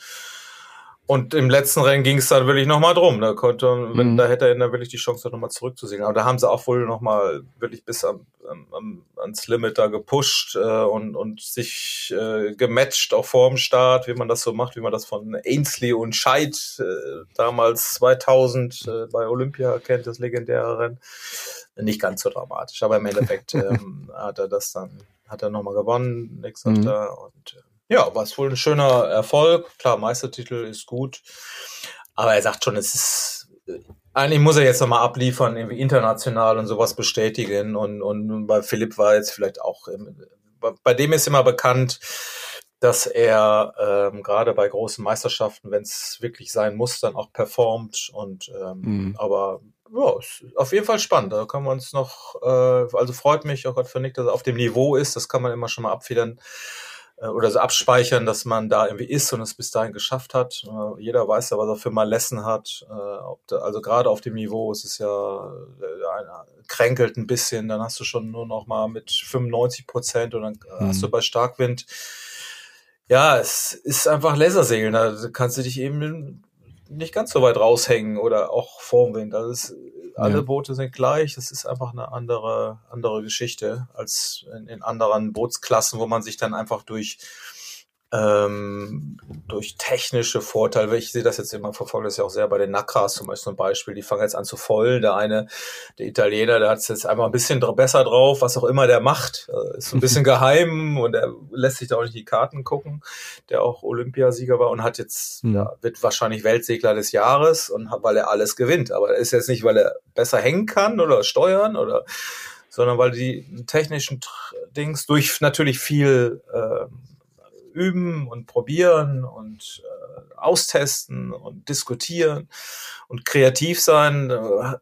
Und im letzten Rennen ging es dann wirklich nochmal drum. Da konnte, wenn, mhm. da hätte er dann wirklich die Chance, nochmal zurückzusehen. Aber da haben sie auch wohl nochmal wirklich bis am, am, ans Limit da gepusht äh, und, und sich äh, gematcht, auch vorm Start, wie man das so macht, wie man das von Ainsley und Scheid äh, damals 2000 äh, bei Olympia kennt, das legendäre Rennen. Nicht ganz so dramatisch, aber im Endeffekt (laughs) ähm, hat er das dann, hat er nochmal gewonnen, nächster mhm. und äh, ja, war es wohl ein schöner Erfolg. Klar, Meistertitel ist gut. Aber er sagt schon, es ist, eigentlich muss er jetzt nochmal abliefern, irgendwie international und sowas bestätigen. Und, und bei Philipp war jetzt vielleicht auch, bei dem ist immer bekannt, dass er ähm, gerade bei großen Meisterschaften, wenn es wirklich sein muss, dann auch performt. Und ähm, mhm. aber ja, auf jeden Fall spannend. Da können wir uns noch, äh, also freut mich auch Gott für Nick, dass er auf dem Niveau ist. Das kann man immer schon mal abfedern. Äh, oder so abspeichern, dass man da irgendwie ist und es bis dahin geschafft hat. Äh, jeder weiß ja, was er für Malessen hat. Äh, also gerade auf dem Niveau ist es ja kränkelt ein bisschen, dann hast du schon nur noch mal mit 95 Prozent und dann mhm. hast du bei Starkwind ja, es ist einfach Lasersegeln. Da kannst du dich eben nicht ganz so weit raushängen oder auch vorm Wind. Also es, alle ja. Boote sind gleich. Das ist einfach eine andere, andere Geschichte als in, in anderen Bootsklassen, wo man sich dann einfach durch ähm, durch technische Vorteile, ich sehe das jetzt immer, verfolge das ja auch sehr bei den Nakras zum Beispiel ein Beispiel, die fangen jetzt an zu vollen. Der eine, der Italiener, der hat es jetzt einmal ein bisschen besser drauf, was auch immer der macht. Äh, ist ein bisschen (laughs) geheim und er lässt sich da auch nicht die Karten gucken, der auch Olympiasieger war und hat jetzt, mhm. ja, wird wahrscheinlich Weltsegler des Jahres und weil er alles gewinnt. Aber er ist jetzt nicht, weil er besser hängen kann oder steuern oder sondern weil die technischen Dings durch natürlich viel äh, üben und probieren und austesten und diskutieren und kreativ sein, äh,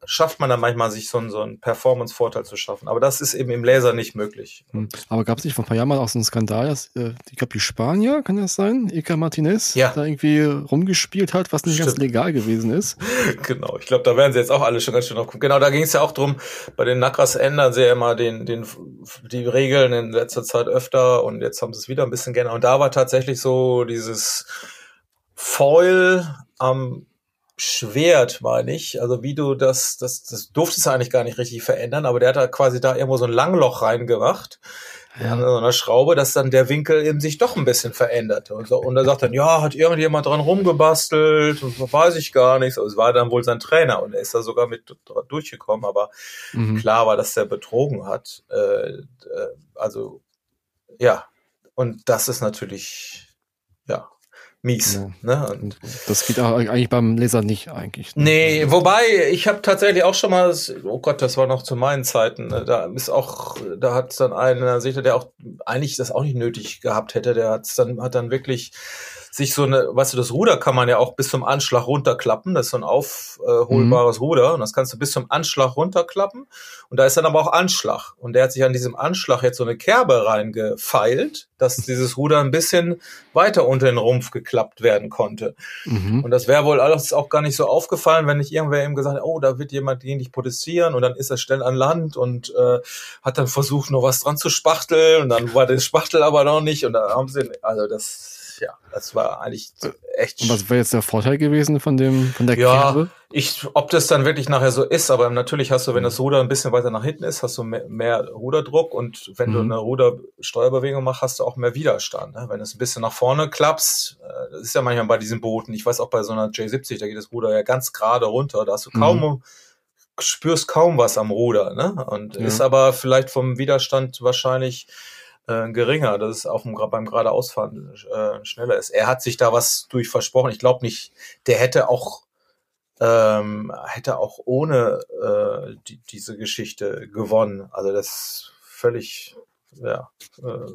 schafft man dann manchmal sich so, einen, so einen Performance-Vorteil zu schaffen. Aber das ist eben im Laser nicht möglich. Hm. Aber gab es nicht vor ein paar Jahren mal auch so einen Skandal, dass, äh, ich glaube, die Spanier, kann das sein? Eka Martinez, ja. da irgendwie rumgespielt hat, was nicht Stimmt. ganz legal gewesen ist. (laughs) genau, ich glaube, da werden sie jetzt auch alle schon ganz schön drauf Genau, da ging es ja auch drum, bei den Nakras ändern sie ja immer den, den, die Regeln in letzter Zeit öfter und jetzt haben sie es wieder ein bisschen geändert. Und da war tatsächlich so dieses Foil am Schwert, meine ich. Also wie du das, das, das durftest du eigentlich gar nicht richtig verändern, aber der hat da quasi da irgendwo so ein Langloch reingemacht. Ja. An so einer Schraube, dass dann der Winkel eben sich doch ein bisschen verändert. Und, so, und er sagt dann, ja, hat irgendjemand dran rumgebastelt weiß ich gar nichts. Also es war dann wohl sein Trainer und er ist da sogar mit durchgekommen, aber mhm. klar war, dass der betrogen hat. Äh, äh, also ja, und das ist natürlich ja mies. Ja. Ne? das geht auch eigentlich beim Leser nicht eigentlich. Ne? Nee, wobei ich habe tatsächlich auch schon mal, oh Gott, das war noch zu meinen Zeiten. Ne? Da ist auch, da hat dann einer, der auch eigentlich das auch nicht nötig gehabt hätte, der hat's dann hat dann wirklich sich so eine, weißt du, das Ruder kann man ja auch bis zum Anschlag runterklappen. Das ist so ein aufholbares mhm. Ruder und das kannst du bis zum Anschlag runterklappen. Und da ist dann aber auch Anschlag. Und der hat sich an diesem Anschlag jetzt so eine Kerbe reingefeilt, dass dieses Ruder ein bisschen weiter unter den Rumpf geklappt werden konnte. Mhm. Und das wäre wohl alles auch gar nicht so aufgefallen, wenn nicht irgendwer ihm gesagt hat, oh, da wird jemand gegen dich protestieren und dann ist er schnell an Land und äh, hat dann versucht, noch was dran zu spachteln und dann war das Spachtel aber noch nicht und da haben sie, also das ja, das war eigentlich echt. Und was wäre jetzt der Vorteil gewesen von dem, von der ja, Kerbe? Ich, ob das dann wirklich nachher so ist, aber natürlich hast du, wenn das Ruder ein bisschen weiter nach hinten ist, hast du mehr, mehr Ruderdruck und wenn mhm. du eine Rudersteuerbewegung machst, hast du auch mehr Widerstand. Ne? Wenn es ein bisschen nach vorne klappst, äh, das ist ja manchmal bei diesen Booten, ich weiß auch bei so einer J70, da geht das Ruder ja ganz gerade runter, da hast du kaum mhm spürst kaum was am Ruder, ne? Und ja. ist aber vielleicht vom Widerstand wahrscheinlich äh, geringer, dass es auf dem, beim geradeausfahren äh, schneller ist. Er hat sich da was durch versprochen. Ich glaube nicht, der hätte auch ähm, hätte auch ohne äh, die, diese Geschichte gewonnen. Also das völlig ja, äh,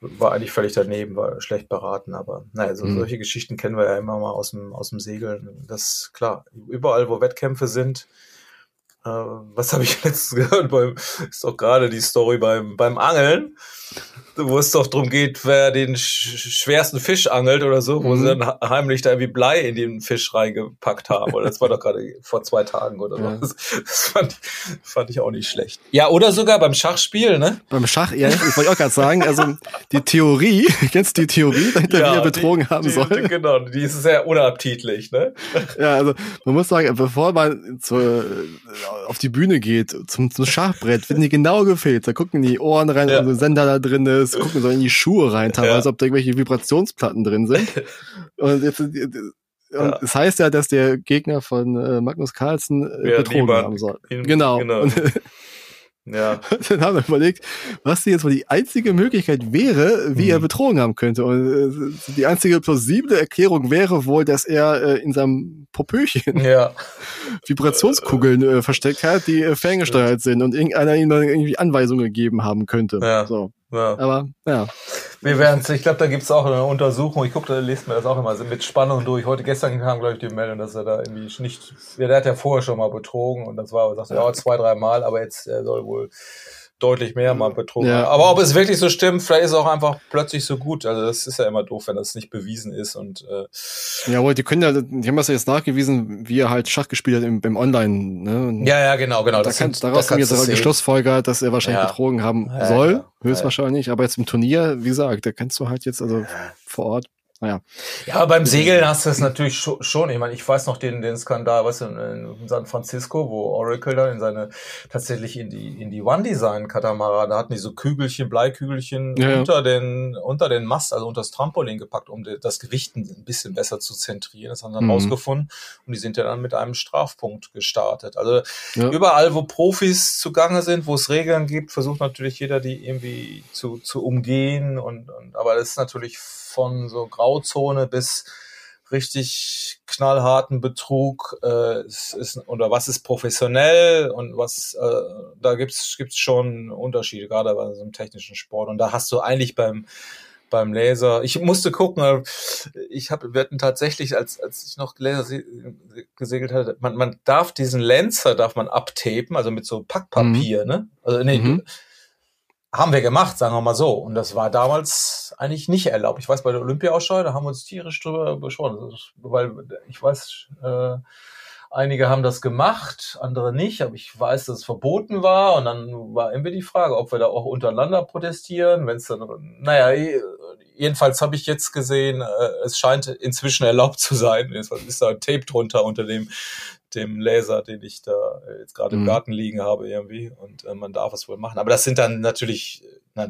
war eigentlich völlig daneben, war schlecht beraten, aber naja, so, mhm. solche Geschichten kennen wir ja immer mal aus dem, aus dem Segeln. Das klar, überall, wo Wettkämpfe sind, was habe ich (laughs) letztens gehört? Beim, ist doch gerade die Story beim, beim Angeln, wo es doch darum geht, wer den sch schwersten Fisch angelt oder so, wo mhm. sie dann heimlich da irgendwie Blei in den Fisch reingepackt haben. Oder das war doch gerade vor zwei Tagen oder so. Ja. Das, das fand, fand, ich auch nicht schlecht. Ja, oder sogar beim Schachspiel, ne? Beim Schach, ja, ich wollte auch gerade sagen, also die Theorie, (laughs) kennst du die Theorie, dahinter ja, wie er betrogen die, haben die, soll? Genau, die ist sehr unappetitlich, ne? Ja, also man muss sagen, bevor man zur, auf die Bühne geht, zum, zum Schachbrett, werden die genau gefehlt. Da gucken die Ohren rein, ja. und so Sender da drin ist, gucken so in die Schuhe rein, teilweise, ja. ob da irgendwelche Vibrationsplatten drin sind. (laughs) Und jetzt, und ja. es heißt ja, dass der Gegner von äh, Magnus Carlsen äh, betrogen niemand. haben soll. Genau. genau. Und, (laughs) ja. (laughs) Dann haben wir überlegt, was jetzt wohl die einzige Möglichkeit wäre, wie mhm. er betrogen haben könnte. Und äh, die einzige plausible Erklärung wäre wohl, dass er äh, in seinem Popöchen ja. (laughs) Vibrationskugeln äh, versteckt hat, die äh, ferngesteuert sind und irgendeiner ihm dann irgendwie Anweisungen gegeben haben könnte. Ja. So. Ja. Aber ja. Wir werden ich glaube, da gibt es auch eine Untersuchung. Ich gucke, da lest mir das auch immer mit Spannung durch. Heute gestern kam, glaube ich, die Meldung, dass er da irgendwie nicht. Ja, der hat ja vorher schon mal betrogen und das war, sagte, ja, zwei, drei Mal, aber jetzt er soll wohl deutlich mehr mal betrogen ja. Aber ob es wirklich so stimmt, vielleicht ist es auch einfach plötzlich so gut. Also das ist ja immer doof, wenn das nicht bewiesen ist. Und äh Jawohl, die können ja, die haben das ja jetzt nachgewiesen, wie er halt Schach gespielt hat im, im Online. Ne? Ja, ja, genau, genau. Da kann, daraus da haben jetzt aber geschlussfolgert, dass er wahrscheinlich ja. betrogen haben soll, ja, höchstwahrscheinlich. Aber jetzt im Turnier, wie gesagt, da kannst du halt jetzt also vor Ort naja. Ja, beim Segeln hast du es natürlich schon. Ich meine, ich weiß noch den, den Skandal, was in, in San Francisco, wo Oracle da in seine tatsächlich in die in die One Design Katamaran, da hatten die so Kügelchen, Bleikügelchen ja, unter ja. den unter den Mast, also unter das Trampolin gepackt, um das Gewicht ein bisschen besser zu zentrieren. Das haben dann mhm. rausgefunden und die sind ja dann mit einem Strafpunkt gestartet. Also ja. überall, wo Profis zugange sind, wo es Regeln gibt, versucht natürlich jeder die irgendwie zu zu umgehen und, und aber das ist natürlich von so Grauzone bis richtig knallharten Betrug äh, ist, ist, oder was ist professionell und was äh, da gibt's gibt's schon Unterschiede gerade bei so einem technischen Sport. Und da hast du eigentlich beim beim Laser ich musste gucken äh, ich habe wir hatten tatsächlich als als ich noch Laser gesegelt hatte man man darf diesen Lancer darf man abtapen also mit so Packpapier mhm. ne? Also nee mhm haben wir gemacht, sagen wir mal so. Und das war damals eigentlich nicht erlaubt. Ich weiß, bei der Olympiausschau, da haben wir uns tierisch drüber beschworen. Weil ich weiß, äh, einige haben das gemacht, andere nicht, aber ich weiß, dass es verboten war. Und dann war irgendwie die Frage, ob wir da auch untereinander protestieren, wenn es dann, naja, jedenfalls habe ich jetzt gesehen, äh, es scheint inzwischen erlaubt zu sein. Jetzt ist da ein Tape drunter unter dem dem Laser, den ich da äh, jetzt gerade mhm. im Garten liegen habe irgendwie und äh, man darf es wohl machen. Aber das sind dann natürlich, na,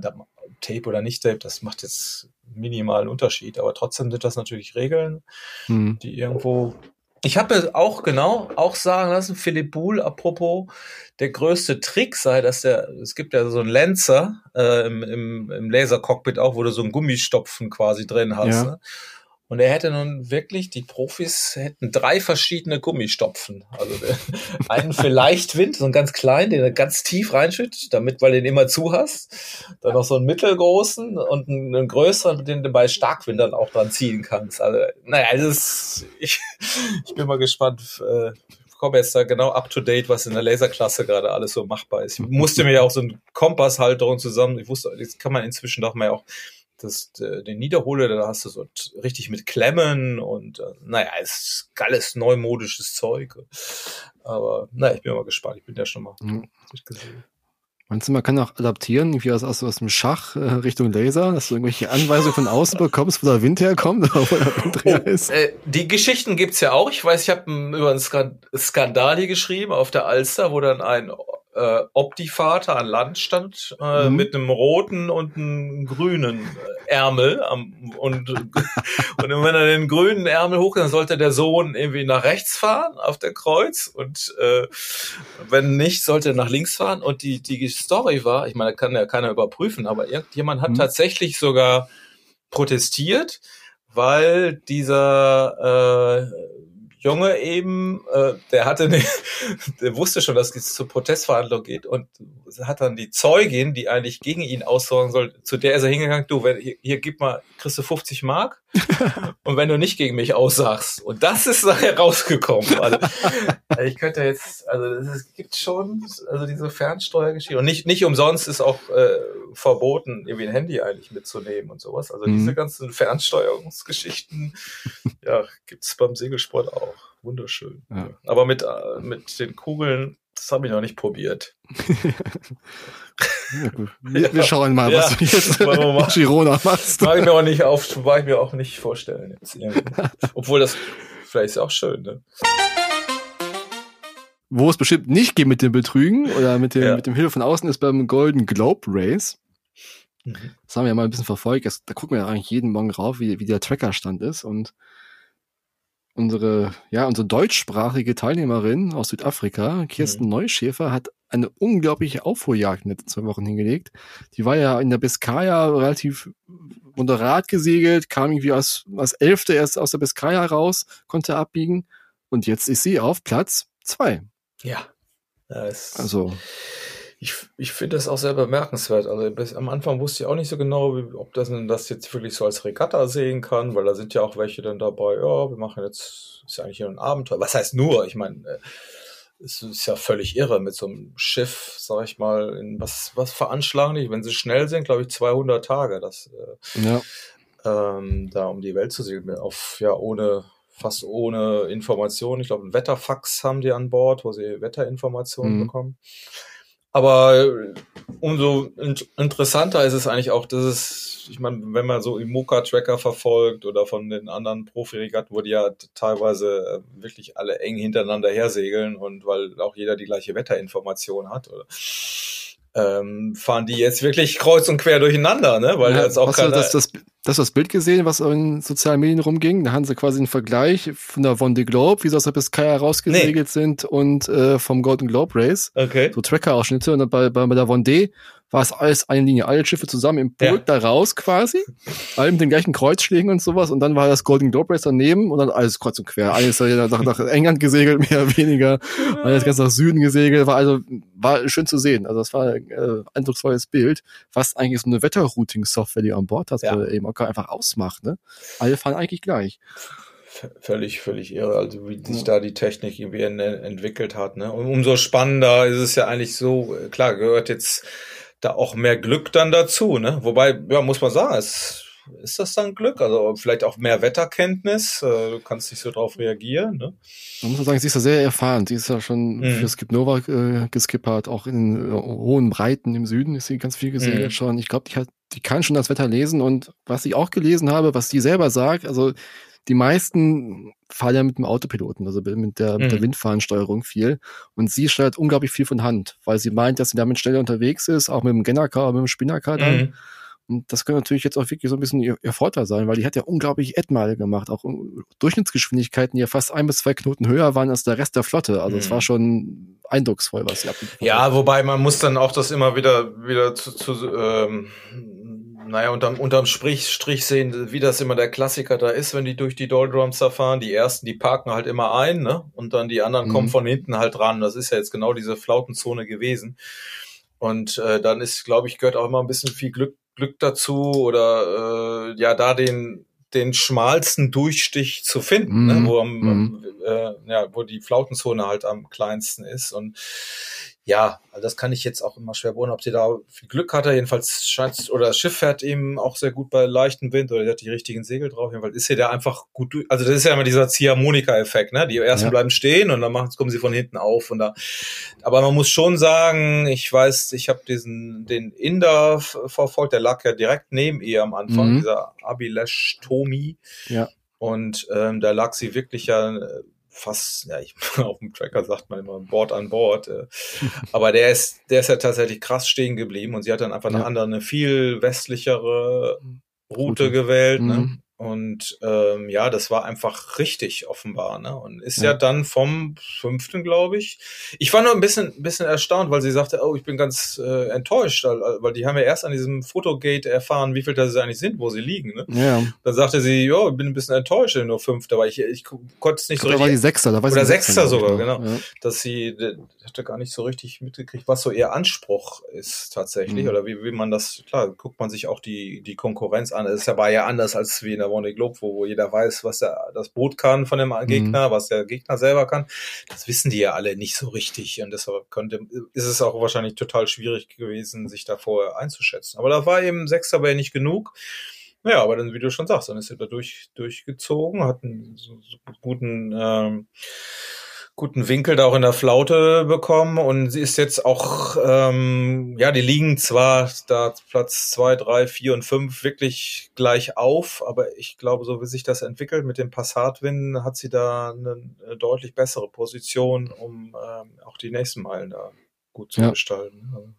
Tape oder nicht Tape, das macht jetzt minimalen Unterschied, aber trotzdem sind das natürlich Regeln, mhm. die irgendwo ich habe auch genau auch sagen lassen, Philipp Buhl, apropos, der größte Trick sei, dass der, es gibt ja so einen Lancer äh, im, im, im Laser-Cockpit auch, wo du so einen Gummistopfen quasi drin hast. Ja. Ne? Und er hätte nun wirklich, die Profis hätten drei verschiedene Gummistopfen. Also (laughs) einen für Leichtwind, so einen ganz kleinen, den er ganz tief reinschüttet, damit, weil du den immer zu hast. Dann noch so einen mittelgroßen und einen, einen größeren, den du bei Starkwind dann auch dran ziehen kannst. Also, naja, das ist, ich, ich bin mal gespannt, äh, komme jetzt da genau up to date, was in der Laserklasse gerade alles so machbar ist. Ich musste mir ja auch so einen Kompasshalterung zusammen, ich wusste, das kann man inzwischen doch mal auch das, äh, den Niederhole, da hast du so richtig mit Klemmen und äh, naja, ist geiles neumodisches Zeug. Aber naja, ich bin mal gespannt. Ich bin ja schon mal mhm. gesehen. Meinst du, man kann auch adaptieren, wie aus, aus, aus dem Schach äh, Richtung Laser, dass du irgendwelche Anweisungen von außen bekommst, wo der Wind herkommt oder (laughs) wo der Wind oh, ist? Äh, die Geschichten gibt's ja auch. Ich weiß, ich habe über einen Skandal hier geschrieben auf der Alster, wo dann ein äh, Opti-Vater an Land stand äh, mhm. mit einem roten und einem grünen Rockärmel am, und, (laughs) und wenn er den grünen Ärmel hoch, dann sollte der Sohn irgendwie nach rechts fahren auf der Kreuz und äh, wenn nicht, sollte er nach links fahren. Und die, die Story war, ich meine, kann ja keiner überprüfen, aber irgendjemand hat mhm. tatsächlich sogar protestiert, weil dieser äh, Junge eben, äh, der hatte ne, (laughs) der wusste schon, dass es zur Protestverhandlung geht und hat dann die Zeugin, die eigentlich gegen ihn aussorgen soll, zu der ist er hingegangen, du, wenn, hier, hier gib mal, kriegst du 50 Mark (laughs) und wenn du nicht gegen mich aussagst. Und das ist nachher rausgekommen. Also, ich könnte jetzt, also es gibt schon, also diese Fernsteuergeschichte und nicht, nicht umsonst ist auch äh, verboten, irgendwie ein Handy eigentlich mitzunehmen und sowas. Also mhm. diese ganzen Fernsteuerungsgeschichten, ja, gibt's beim Segelsport auch. Wunderschön. Ja. Aber mit, äh, mit den Kugeln das habe ich noch nicht probiert. (laughs) ja. (laughs) Wir, wir, schauen mal, was du jetzt in (laughs) Girona machst. Mag ich mir auch nicht auf, mag ich mir auch nicht vorstellen jetzt. Obwohl das vielleicht ist auch schön, ne? Wo es bestimmt nicht geht mit dem Betrügen oder mit dem, ja. mit dem Hilfe von außen ist beim Golden Globe Race. Mhm. Das haben wir ja mal ein bisschen verfolgt. Das, da gucken wir ja eigentlich jeden Morgen rauf, wie, wie der Trackerstand ist. Und unsere, ja, unsere deutschsprachige Teilnehmerin aus Südafrika, Kirsten mhm. Neuschäfer, hat eine unglaubliche Aufholjagd in den zwei Wochen hingelegt. Die war ja in der Biskaya relativ moderat gesegelt, kam irgendwie als, als Elfte erst aus der Biskaya raus, konnte abbiegen und jetzt ist sie auf Platz zwei. Ja. also ich, ich finde das auch sehr bemerkenswert. Also bis, am Anfang wusste ich auch nicht so genau, wie, ob das das jetzt wirklich so als Regatta sehen kann, weil da sind ja auch welche dann dabei, ja, wir machen jetzt, ist ja eigentlich ein Abenteuer. Was heißt nur? Ich meine, äh, es ist ja völlig irre mit so einem Schiff, sag ich mal, in was, was veranschlagen die, wenn sie schnell sind, glaube ich, 200 Tage, das, äh, ja. ähm, da um die Welt zu segeln, auf, ja, ohne, fast ohne Informationen. Ich glaube, ein Wetterfax haben die an Bord, wo sie Wetterinformationen mhm. bekommen. Aber äh, umso interessanter ist es eigentlich auch, dass es, ich meine, wenn man so Imoca-Tracker verfolgt oder von den anderen Profi-Regatten, wo die ja teilweise äh, wirklich alle eng hintereinander hersegeln und weil auch jeder die gleiche Wetterinformation hat. Oder, ähm, fahren die jetzt wirklich kreuz und quer durcheinander, ne? Weil ja, jetzt auch hast du das, das, das, das Bild gesehen, was in sozialen Medien rumging? Da haben sie quasi einen Vergleich von der Von de Globe, wie sie aus der Biscaya rausgesegelt nee. sind und äh, vom Golden Globe Race. Okay. So Tracker-Ausschnitte und bei, bei, bei der Vendée war es alles eine Linie, alle Schiffe zusammen im Boot ja. da raus quasi, alle mit den gleichen Kreuzschlägen und sowas und dann war das Golden Globe Race daneben und dann alles kreuz und quer. Alles nach, nach England gesegelt, mehr oder weniger, alles ganz nach Süden gesegelt, war also, war schön zu sehen. Also das war ein äh, eindrucksvolles Bild, was eigentlich so eine Wetterrouting-Software, die an Bord hat, ja. eben auch einfach ausmacht, ne? Alle fahren eigentlich gleich völlig, völlig irre, also wie sich da die Technik irgendwie entwickelt hat. Ne? Und umso spannender ist es ja eigentlich so, klar, gehört jetzt da auch mehr Glück dann dazu, ne? Wobei, ja, muss man sagen, es ist das dann Glück? Also vielleicht auch mehr Wetterkenntnis, äh, du kannst nicht so drauf reagieren, ne? Man muss sagen, sie ist ja sehr erfahren. Sie ist ja schon mhm. für Skip Nova äh, geskippert, auch in äh, hohen Breiten im Süden ist sie ganz viel gesegelt mhm. schon. Ich glaube, die hat, die kann schon das Wetter lesen und was ich auch gelesen habe, was sie selber sagt, also die meisten fahren ja mit dem Autopiloten, also mit der, mhm. mit der. Windfahrensteuerung viel. Und sie steuert unglaublich viel von Hand, weil sie meint, dass sie damit schneller unterwegs ist, auch mit dem Gennaker, mit dem Spinnaker dann. Mhm. Und das könnte natürlich jetzt auch wirklich so ein bisschen ihr, ihr Vorteil sein, weil die hat ja unglaublich Edmale gemacht, auch Durchschnittsgeschwindigkeiten, die ja fast ein bis zwei Knoten höher waren als der Rest der Flotte. Also es mhm. war schon eindrucksvoll, was sie abgefahren Ja, wobei man muss dann auch das immer wieder wieder zu, zu ähm, naja, unterm, unterm Strich, Strich sehen, wie das immer der Klassiker da ist, wenn die durch die Doldrums da fahren. Die ersten, die parken halt immer ein, ne? Und dann die anderen mhm. kommen von hinten halt ran. Das ist ja jetzt genau diese Flautenzone gewesen. Und äh, dann ist, glaube ich, gehört auch immer ein bisschen viel Glück, Glück dazu oder äh, ja, da den den schmalsten Durchstich zu finden, ne? mhm. ne, wo, am, mhm. äh, ja, wo die Flautenzone halt am kleinsten ist. Und ja, also das kann ich jetzt auch immer schwer beurteilen, ob sie da viel Glück hatte. Jedenfalls scheint oder das Schiff fährt eben auch sehr gut bei leichtem Wind oder der hat die richtigen Segel drauf. Jedenfalls ist hier der einfach gut durch. Also das ist ja immer dieser Ziehharmonika-Effekt, ne? Die ersten ja. bleiben stehen und dann machen, kommen sie von hinten auf und da. Aber man muss schon sagen, ich weiß, ich habe diesen den Inder verfolgt, der lag ja direkt neben ihr am Anfang, mhm. dieser Abilesh Tomi. Ja. Und ähm, da lag sie wirklich ja fast, ja, ich, (laughs) auf dem Tracker sagt man immer Board an Board. Äh, (laughs) aber der ist, der ist ja tatsächlich krass stehen geblieben und sie hat dann einfach eine andere, eine viel westlichere Route, gewählt. Ne? Mhm. Ne? Und ähm, ja, das war einfach richtig offenbar. Ne? Und ist ja, ja dann vom fünften, glaube ich. Ich war nur ein bisschen, bisschen erstaunt, weil sie sagte, oh, ich bin ganz äh, enttäuscht, weil die haben ja erst an diesem Fotogate erfahren, wie viel das eigentlich sind, wo sie liegen. Ne? Ja. Dann sagte sie, ja, ich bin ein bisschen enttäuscht, nur fünfter, weil ich, ich konnte es nicht so richtig. Da war die Sechster, da war Oder Sechster sogar, genau. Ja. Dass sie hatte gar nicht so richtig mitgekriegt, was so ihr Anspruch ist tatsächlich. Mhm. Oder wie, wie man das, klar, guckt man sich auch die, die Konkurrenz an. Es ist ja war ja anders als wie in der Warner Globe, wo, wo jeder weiß, was der, das Boot kann von dem Gegner, mhm. was der Gegner selber kann. Das wissen die ja alle nicht so richtig und deshalb könnte, ist es auch wahrscheinlich total schwierig gewesen, sich da vorher einzuschätzen. Aber da war eben Sechster aber ja nicht genug. Naja, aber dann, wie du schon sagst, dann ist er da durch, durchgezogen, hat einen so, so guten ähm, guten Winkel da auch in der Flaute bekommen und sie ist jetzt auch, ähm, ja, die liegen zwar da Platz zwei, drei, vier und fünf wirklich gleich auf, aber ich glaube, so wie sich das entwickelt mit dem Passatwin, hat sie da eine, eine deutlich bessere Position, um ähm, auch die nächsten Meilen da gut zu ja. gestalten.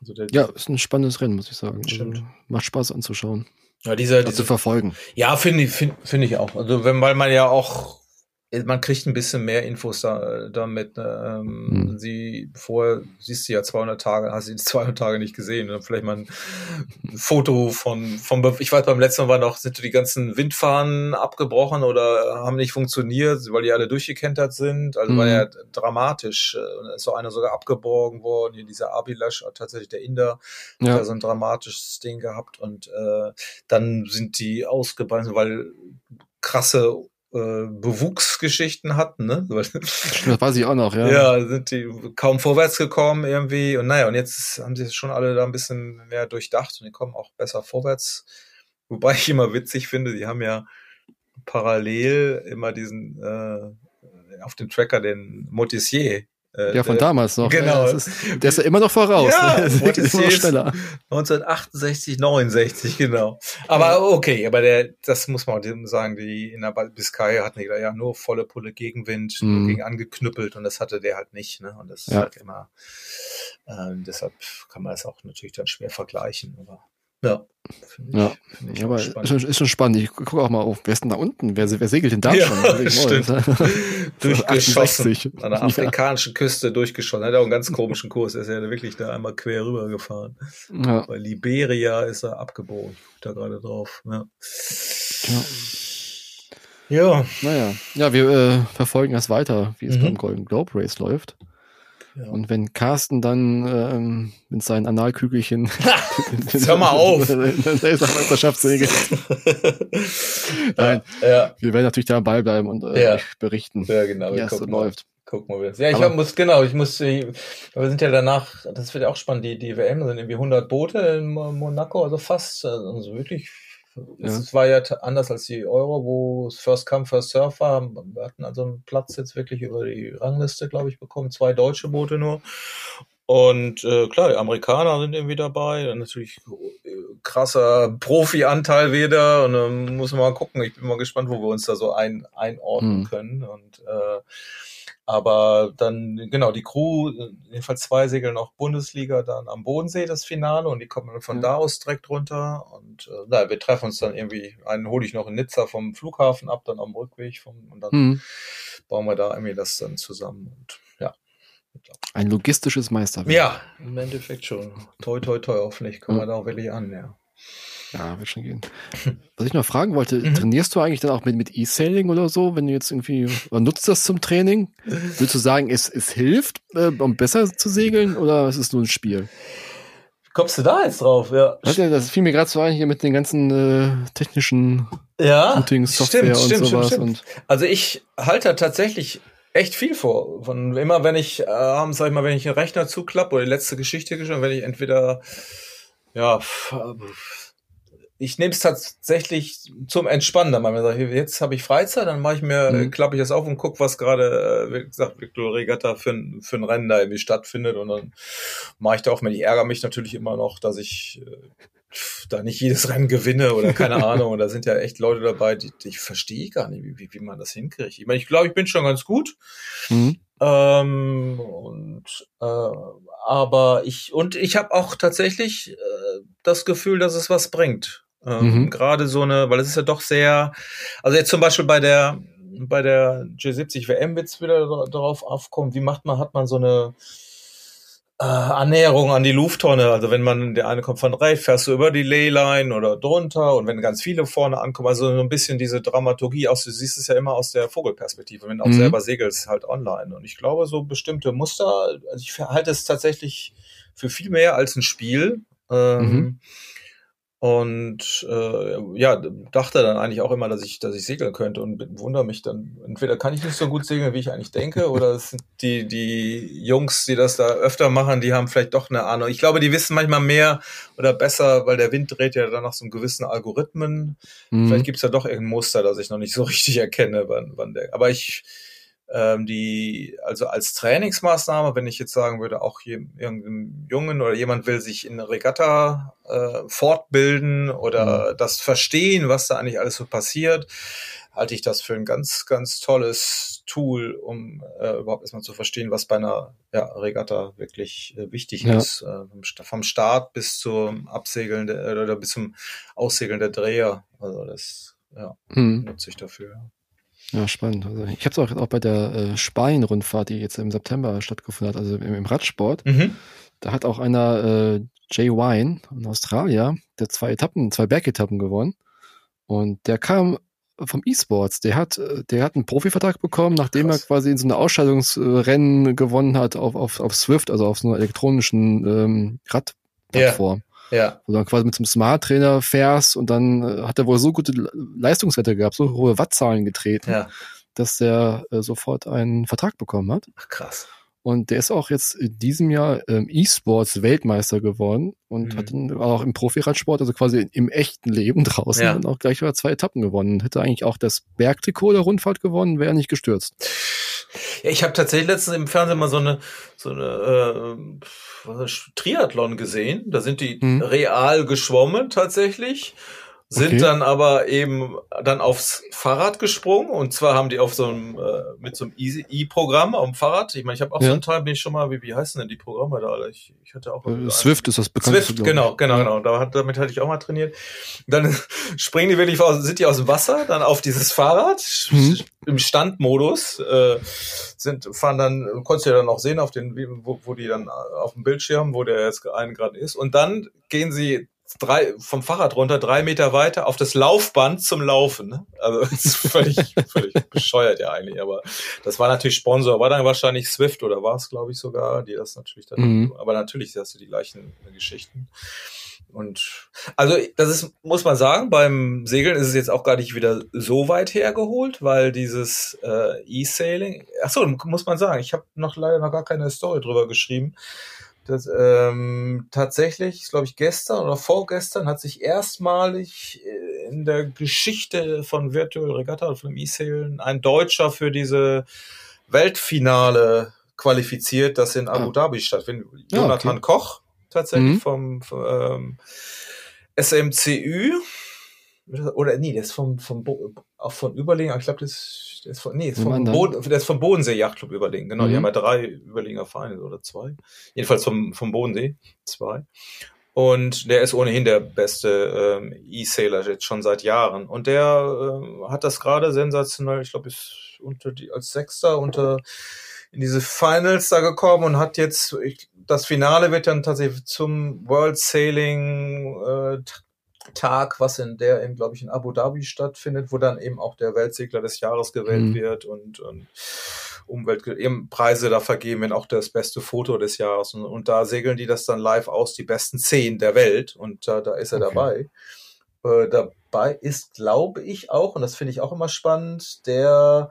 Also der, ja, ist ein spannendes Rennen, muss ich sagen. Also, macht Spaß anzuschauen. Ja, dieser, diese, zu verfolgen. Ja, finde ich, finde find ich auch. Also wenn, weil man ja auch man kriegt ein bisschen mehr Infos da, damit. Ne? Ähm, hm. Sie vorher siehst du ja 200 Tage, hast du die (laughs) 200 Tage nicht gesehen. Ne? Vielleicht mal ein Foto von, vom, ich weiß, beim letzten Mal war noch, sind die ganzen Windfahnen abgebrochen oder haben nicht funktioniert, weil die alle durchgekentert sind. Also hm. war ja dramatisch. Und ist so einer sogar abgeborgen worden. Hier dieser Abilash, tatsächlich der Inder, ja. hat ja so ein dramatisches Ding gehabt. Und äh, dann sind die ausgebrannt, weil krasse äh, Bewuchsgeschichten hatten, ne? Das weiß ich auch noch, ja. Ja, sind die kaum vorwärts gekommen irgendwie. Und naja, und jetzt haben sie schon alle da ein bisschen mehr durchdacht und die kommen auch besser vorwärts. Wobei ich immer witzig finde, die haben ja parallel immer diesen äh, auf dem Tracker den Motissier ja, von äh, damals noch. Genau. Ja, ist, der ist ja immer noch voraus. Ja, ne? (laughs) der ist immer schneller. 1968, 69, genau. Aber okay, aber der, das muss man sagen, die in der Biscay hatten die da ja nur volle Pulle Gegenwind, mhm. gegen angeknüppelt und das hatte der halt nicht. Ne? Und das ja. ist halt immer, äh, deshalb kann man das auch natürlich dann schwer vergleichen. Aber ja. Ich, ja, ja aber ist schon, ist schon, spannend. Ich gucke auch mal auf, wer ist denn da unten? Wer, wer segelt denn da ja, schon? (laughs) Stimmt. (laughs) durchgeschossen. An der afrikanischen ja. Küste durchgeschossen. Hat auch einen ganz komischen Kurs. Er ist ja wirklich da einmal quer rüber gefahren. Ja. Bei Liberia ist er abgebogen. Ich gucke da gerade drauf. Ja. ja. Ja. Naja. Ja, wir äh, verfolgen das weiter, wie es mhm. beim Golden Globe Race läuft. Und wenn Carsten dann ähm, mit seinen Analkügelchen (laughs) (laughs) Hör mal auf! in (laughs) der Meisterschaft segelt. Nein, ja. wir werden natürlich dabei bleiben und äh, ja. berichten, ja, genau. wie es so läuft. Gucken wir Ja, ich Aber, muss, genau, ich muss, wir sind ja danach, das wird ja auch spannend, die, die WM sind irgendwie 100 Boote in Monaco, also fast, also wirklich es war ja anders als die Euro, wo es First Come, First Surf war. Wir hatten also einen Platz jetzt wirklich über die Rangliste, glaube ich, bekommen. Zwei deutsche Boote nur. Und äh, klar, die Amerikaner sind irgendwie dabei. Dann natürlich äh, krasser Profi-Anteil wieder. Und dann muss man mal gucken. Ich bin mal gespannt, wo wir uns da so ein, einordnen hm. können. Und äh, aber dann, genau, die Crew, jedenfalls zwei segeln auch Bundesliga dann am Bodensee das Finale und die kommen dann von ja. da aus direkt runter. Und äh, na, wir treffen uns dann irgendwie, einen hole ich noch in Nizza vom Flughafen ab, dann am Rückweg vom, und dann mhm. bauen wir da irgendwie das dann zusammen. Und ja. Ein logistisches Meisterwerk. Ja, im Endeffekt schon. Toi, toi, toi, hoffentlich kommen ja. wir da auch wirklich an, ja. Ja, wird schon gehen. (laughs) Was ich noch fragen wollte, mhm. trainierst du eigentlich dann auch mit, mit E-Sailing oder so, wenn du jetzt irgendwie, oder nutzt das zum Training? Würdest du sagen, es, es hilft, äh, um besser zu segeln oder ist es nur ein Spiel? Kommst du da jetzt drauf? Ja. Das fiel mir gerade so ein hier mit den ganzen äh, technischen ja, Shooting-Software und stimmt, sowas. Stimmt, und also ich halte tatsächlich echt viel vor. Von immer, wenn ich äh, abends, sag ich mal, wenn ich einen Rechner zuklappe oder die letzte Geschichte geschrieben, wenn ich entweder ja ich nehme es tatsächlich zum Entspannen. Dann mal jetzt habe ich Freizeit, dann mache ich mir, mhm. klappe ich das auf und gucke, was gerade, äh, wie gesagt, Victor Regatta für, ein, für ein Rennen da irgendwie stattfindet. Und dann mache ich da auch mit. Ich ärgere mich natürlich immer noch, dass ich äh, da nicht jedes Rennen gewinne oder keine (laughs) Ahnung. Und da sind ja echt Leute dabei, die, die verstehe ich gar nicht, wie, wie man das hinkriegt. Ich meine, ich glaube, ich bin schon ganz gut. Mhm. Ähm, und äh, aber ich und ich habe auch tatsächlich äh, das Gefühl, dass es was bringt. Ähm, mhm. Gerade so eine, weil es ist ja doch sehr, also jetzt zum Beispiel bei der bei der G70 WM wird wieder darauf aufkommen, wie macht man, hat man so eine äh, Annäherung an die Lufttonne. Also wenn man, der eine kommt von rechts, fährst du über die Leyline oder drunter und wenn ganz viele vorne ankommen, also so ein bisschen diese Dramaturgie aus, du siehst es ja immer aus der Vogelperspektive, wenn du auch mhm. selber segelst, halt online. Und ich glaube, so bestimmte Muster, also ich halte es tatsächlich für viel mehr als ein Spiel. Ähm, mhm. Und äh, ja, dachte dann eigentlich auch immer, dass ich, dass ich segeln könnte und wundere mich dann, entweder kann ich nicht so gut segeln, wie ich eigentlich denke, (laughs) oder die, die Jungs, die das da öfter machen, die haben vielleicht doch eine Ahnung. Ich glaube, die wissen manchmal mehr oder besser, weil der Wind dreht ja dann nach so einem gewissen Algorithmen. Mhm. Vielleicht gibt's ja doch irgendein Muster, das ich noch nicht so richtig erkenne, wann, wann der. Aber ich ähm, die, also als Trainingsmaßnahme, wenn ich jetzt sagen würde, auch hier irgendein Jungen oder jemand will sich in Regatta äh, fortbilden oder mhm. das verstehen, was da eigentlich alles so passiert, halte ich das für ein ganz, ganz tolles Tool, um äh, überhaupt erstmal zu verstehen, was bei einer ja, Regatta wirklich äh, wichtig ja. ist. Äh, vom Start bis zum Absegeln der, oder bis zum Aussegeln der Dreher. Also das ja, mhm. nutze ich dafür. Ja, spannend. Also ich habe es auch, auch bei der äh, Spanien-Rundfahrt, die jetzt im September stattgefunden hat, also im, im Radsport. Mhm. Da hat auch einer äh, Jay Wine in Australien, der zwei Etappen, zwei Bergetappen gewonnen. Und der kam vom E-Sports. Der hat, der hat einen Profivertrag bekommen, nachdem Krass. er quasi in so eine Ausscheidungsrennen gewonnen hat auf, auf, auf Swift, also auf so einer elektronischen ähm, Radplattform. Ja. Wo du dann quasi mit so einem Smart-Trainer fährst und dann äh, hat er wohl so gute Leistungswerte gehabt, so hohe Wattzahlen getreten, ja. dass der äh, sofort einen Vertrag bekommen hat. Ach, krass. Und der ist auch jetzt in diesem Jahr ähm, E-Sports Weltmeister geworden und mhm. hat dann auch im Profiradsport, also quasi im echten Leben draußen, ja. dann auch gleich über zwei Etappen gewonnen. Hätte eigentlich auch das Bergtrikot der Rundfahrt gewonnen, wäre nicht gestürzt. Ja, ich habe tatsächlich letztens im Fernsehen mal so eine so eine äh, Triathlon gesehen. Da sind die mhm. real geschwommen tatsächlich sind okay. dann aber eben dann aufs Fahrrad gesprungen und zwar haben die auf so einem äh, mit so einem E-Programm auf dem Fahrrad. Ich meine, ich habe auch ja. so einen Teil bin ich schon mal, wie, wie heißen denn die Programme da? Ich, ich hatte auch äh, Swift ist das bekannt. Swift, genau, genau, ja. genau. Da damit hatte ich auch mal trainiert. Dann (laughs) springen die wirklich aus, sind die aus dem Wasser, dann auf dieses Fahrrad mhm. im Standmodus äh, sind fahren dann konntest du ja dann auch sehen auf den wo, wo die dann auf dem Bildschirm, wo der jetzt einen gerade ist und dann gehen sie drei, vom Fahrrad runter, drei Meter weiter auf das Laufband zum Laufen. Ne? Also völlig, (laughs) völlig bescheuert ja eigentlich. Aber das war natürlich Sponsor, war dann wahrscheinlich Swift oder war es, glaube ich, sogar, die das natürlich dann. Mhm. Aber natürlich hast du die gleichen Geschichten. Und also das ist, muss man sagen, beim Segeln ist es jetzt auch gar nicht wieder so weit hergeholt, weil dieses äh, E-Sailing, ach so, muss man sagen, ich habe noch leider noch gar keine Story drüber geschrieben. Das, ähm, tatsächlich, glaube ich, gestern oder vorgestern hat sich erstmalig äh, in der Geschichte von Virtual Regatta und von E-Sailen ein Deutscher für diese Weltfinale qualifiziert, das in Abu ah. Dhabi stattfindet. Ja, Jonathan okay. Koch, tatsächlich mhm. vom, vom ähm, SMCÜ. Oder nee, der ist vom, vom Bo auch von Überlegen, ich glaube, das, das ist von, nee, ist vom, Boden, der ist vom Bodensee Yachtclub Überlegen, genau, mhm. die haben ja drei Überlegener Vereine oder zwei. Jedenfalls vom, vom Bodensee, zwei. Und der ist ohnehin der beste ähm, E-Sailor jetzt schon seit Jahren. Und der äh, hat das gerade sensationell, ich glaube, ist unter die, als Sechster unter in diese Finals da gekommen und hat jetzt, ich, das Finale wird dann tatsächlich zum World Sailing äh, Tag, was in der, in, glaube ich, in Abu Dhabi stattfindet, wo dann eben auch der Weltsegler des Jahres gewählt mhm. wird und, und Umwelt eben Preise da vergeben, wenn auch das beste Foto des Jahres und, und, da segeln die das dann live aus, die besten zehn der Welt und äh, da ist er okay. dabei. Äh, dabei ist, glaube ich, auch, und das finde ich auch immer spannend, der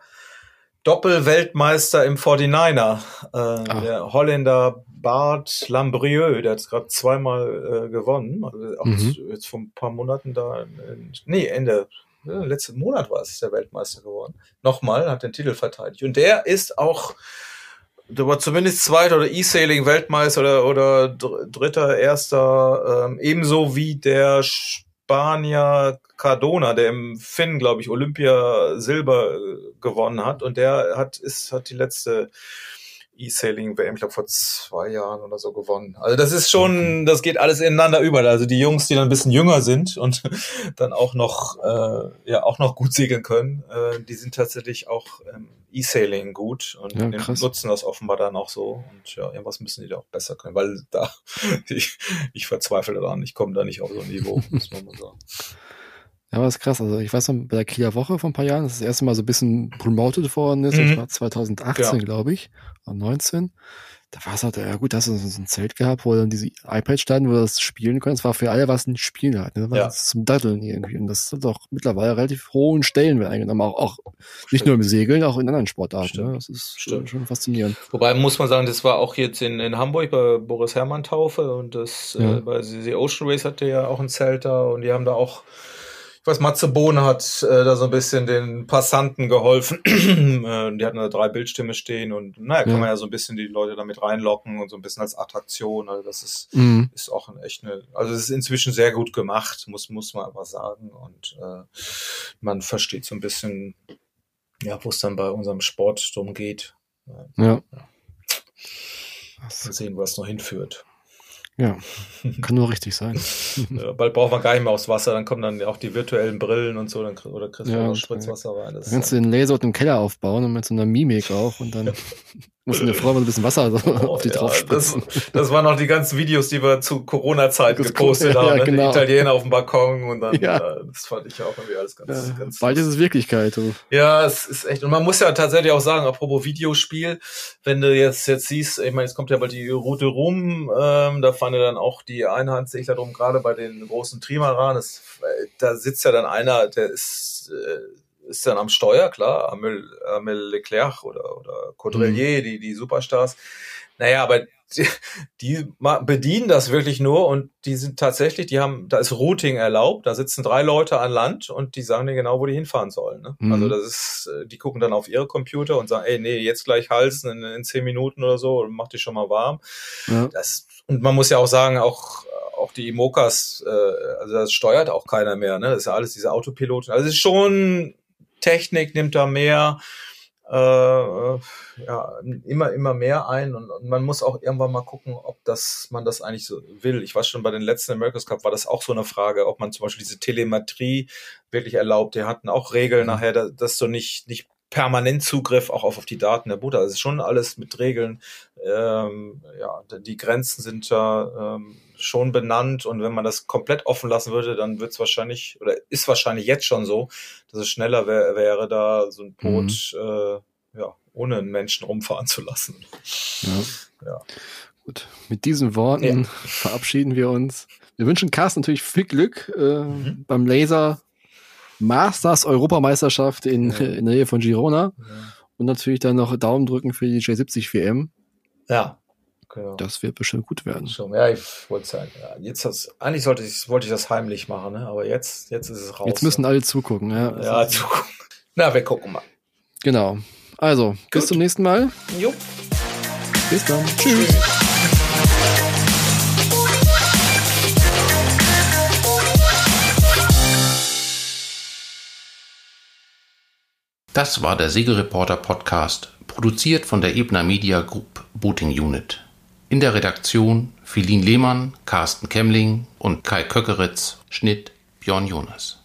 Doppelweltmeister im 49er, äh, ah. der Holländer Bart Lambrieux, der hat gerade zweimal äh, gewonnen, also auch mhm. jetzt vor ein paar Monaten da, in, nee, Ende, ja, letzten Monat war es, der Weltmeister geworden. Nochmal, hat den Titel verteidigt. Und der ist auch, der war zumindest zweiter oder E-Sailing Weltmeister oder, oder dritter, erster, ähm, ebenso wie der Spanier Cardona, der im Finn, glaube ich, Olympia Silber äh, gewonnen hat und der hat ist hat die letzte E-Sailing-WM, ich glaube vor zwei Jahren oder so gewonnen. Also das ist schon, das geht alles ineinander über. Also die Jungs, die dann ein bisschen jünger sind und (laughs) dann auch noch, äh, ja, auch noch gut segeln können, äh, die sind tatsächlich auch ähm, E-Sailing gut und ja, nutzen das offenbar dann auch so. Und ja, irgendwas müssen die da auch besser können, weil da, (laughs) ich, ich verzweifle daran, ich komme da nicht auf so ein Niveau, muss man mal sagen. (laughs) Ja, aber ist krass. Also ich weiß noch, bei der Kieler Woche vor ein paar Jahren, das, ist das erste Mal so ein bisschen promoted worden ist, mhm. das war 2018, ja. glaube ich, oder 19. Da war es halt, ja gut, da hast du so ein Zelt gehabt, wo dann diese iPads standen, wo du das spielen konntest. Das war für alle was ein Spiel halt. Ne? Das war ja. zum Daddeln irgendwie. Und das hat auch mittlerweile relativ hohen Stellenwert eingenommen. Auch, auch nicht nur im Segeln, auch in anderen Sportarten. Ne? Das ist Stimmt. schon faszinierend. Wobei muss man sagen, das war auch jetzt in, in Hamburg bei Boris Herrmann Taufe und das ja. äh, bei The Ocean Race hatte ja auch ein Zelt da und die haben da auch weiß, Matze Bohn hat äh, da so ein bisschen den Passanten geholfen. (clears throat) äh, die hatten da drei Bildstimme stehen und naja, kann ja. man ja so ein bisschen die Leute damit reinlocken und so ein bisschen als Attraktion. Also das ist, mhm. ist auch ein, echt eine, also es ist inzwischen sehr gut gemacht, muss, muss man aber sagen. Und äh, man versteht so ein bisschen, ja, wo es dann bei unserem Sport drum geht. Ja. ja. Mal sehen, wo es noch hinführt. Ja, (laughs) kann nur richtig sein. bald braucht man gar nicht mehr aufs Wasser, dann kommen dann auch die virtuellen Brillen und so, dann, oder kriegst du ja, auch Spritzwasser rein. Dann kannst du den Laser im Keller aufbauen und mit so einer Mimik auch und dann (laughs) Muss eine Frau mal ein bisschen Wasser oh, (laughs) auf die ja, drauf spritzen. Das, das, waren noch die ganzen Videos, die wir zu Corona-Zeiten gepostet (laughs) ja, haben. Ja, genau. Die Italiener auf dem Balkon und dann, ja. äh, das fand ich auch irgendwie alles ganz, ja, ganz. Bald ist es Wirklichkeit. Du. Ja, es ist echt. Und man muss ja tatsächlich auch sagen, apropos Videospiel, wenn du jetzt, jetzt siehst, ich meine, jetzt kommt ja bald die Route rum, ähm, da fand dann auch die Einhandsegler drum, gerade bei den großen Trimaran, das, äh, da sitzt ja dann einer, der ist, äh, ist dann am Steuer, klar, Amel, Amel Leclerc oder, oder Caudrelier, mhm. die, die Superstars. Naja, aber die, die bedienen das wirklich nur und die sind tatsächlich, die haben, da ist Routing erlaubt, da sitzen drei Leute an Land und die sagen dir genau, wo die hinfahren sollen. Ne? Mhm. Also das ist, äh, die gucken dann auf ihre Computer und sagen, ey, nee, jetzt gleich halsen in, in zehn Minuten oder so und mach dich schon mal warm. Ja. Das, und man muss ja auch sagen, auch auch die Imokas, äh, also das steuert auch keiner mehr, ne? Das ist ja alles diese Autopiloten. Also es ist schon Technik nimmt da mehr, äh, ja, immer, immer mehr ein und, und, man muss auch irgendwann mal gucken, ob das, man das eigentlich so will. Ich weiß schon, bei den letzten America's Cup war das auch so eine Frage, ob man zum Beispiel diese Telemetrie wirklich erlaubt. Die hatten auch Regeln mhm. nachher, dass, dass du nicht, nicht permanent Zugriff auch auf, auf die Daten der Butter. Das ist schon alles mit Regeln. Ähm, ja, die Grenzen sind da ähm, schon benannt und wenn man das komplett offen lassen würde, dann wird es wahrscheinlich oder ist wahrscheinlich jetzt schon so, dass es schneller wär, wäre, da so ein Boot mhm. äh, ja, ohne einen Menschen rumfahren zu lassen. Ja. ja. Gut, mit diesen Worten ja. verabschieden wir uns. Wir wünschen Carsten natürlich viel Glück äh, mhm. beim Laser Masters Europameisterschaft in, ja. (laughs) in der Nähe von Girona. Ja. Und natürlich dann noch Daumen drücken für die J70 WM. Ja. Genau. Das wird bestimmt gut werden. So, ja, ich wollte sagen, ja, jetzt das, eigentlich sollte ich, wollte ich das heimlich machen, ne? aber jetzt, jetzt ist es raus. Jetzt müssen alle zugucken, ja. Ja, zugucken. Na, wir gucken mal. Genau. Also, gut. bis zum nächsten Mal. Jo. Bis dann. Tschüss. Tschüss. Das war der Segelreporter Podcast, produziert von der Ebner Media Group Booting Unit. In der Redaktion Philin Lehmann, Carsten Kemmling und Kai Köckeritz, Schnitt Björn Jonas.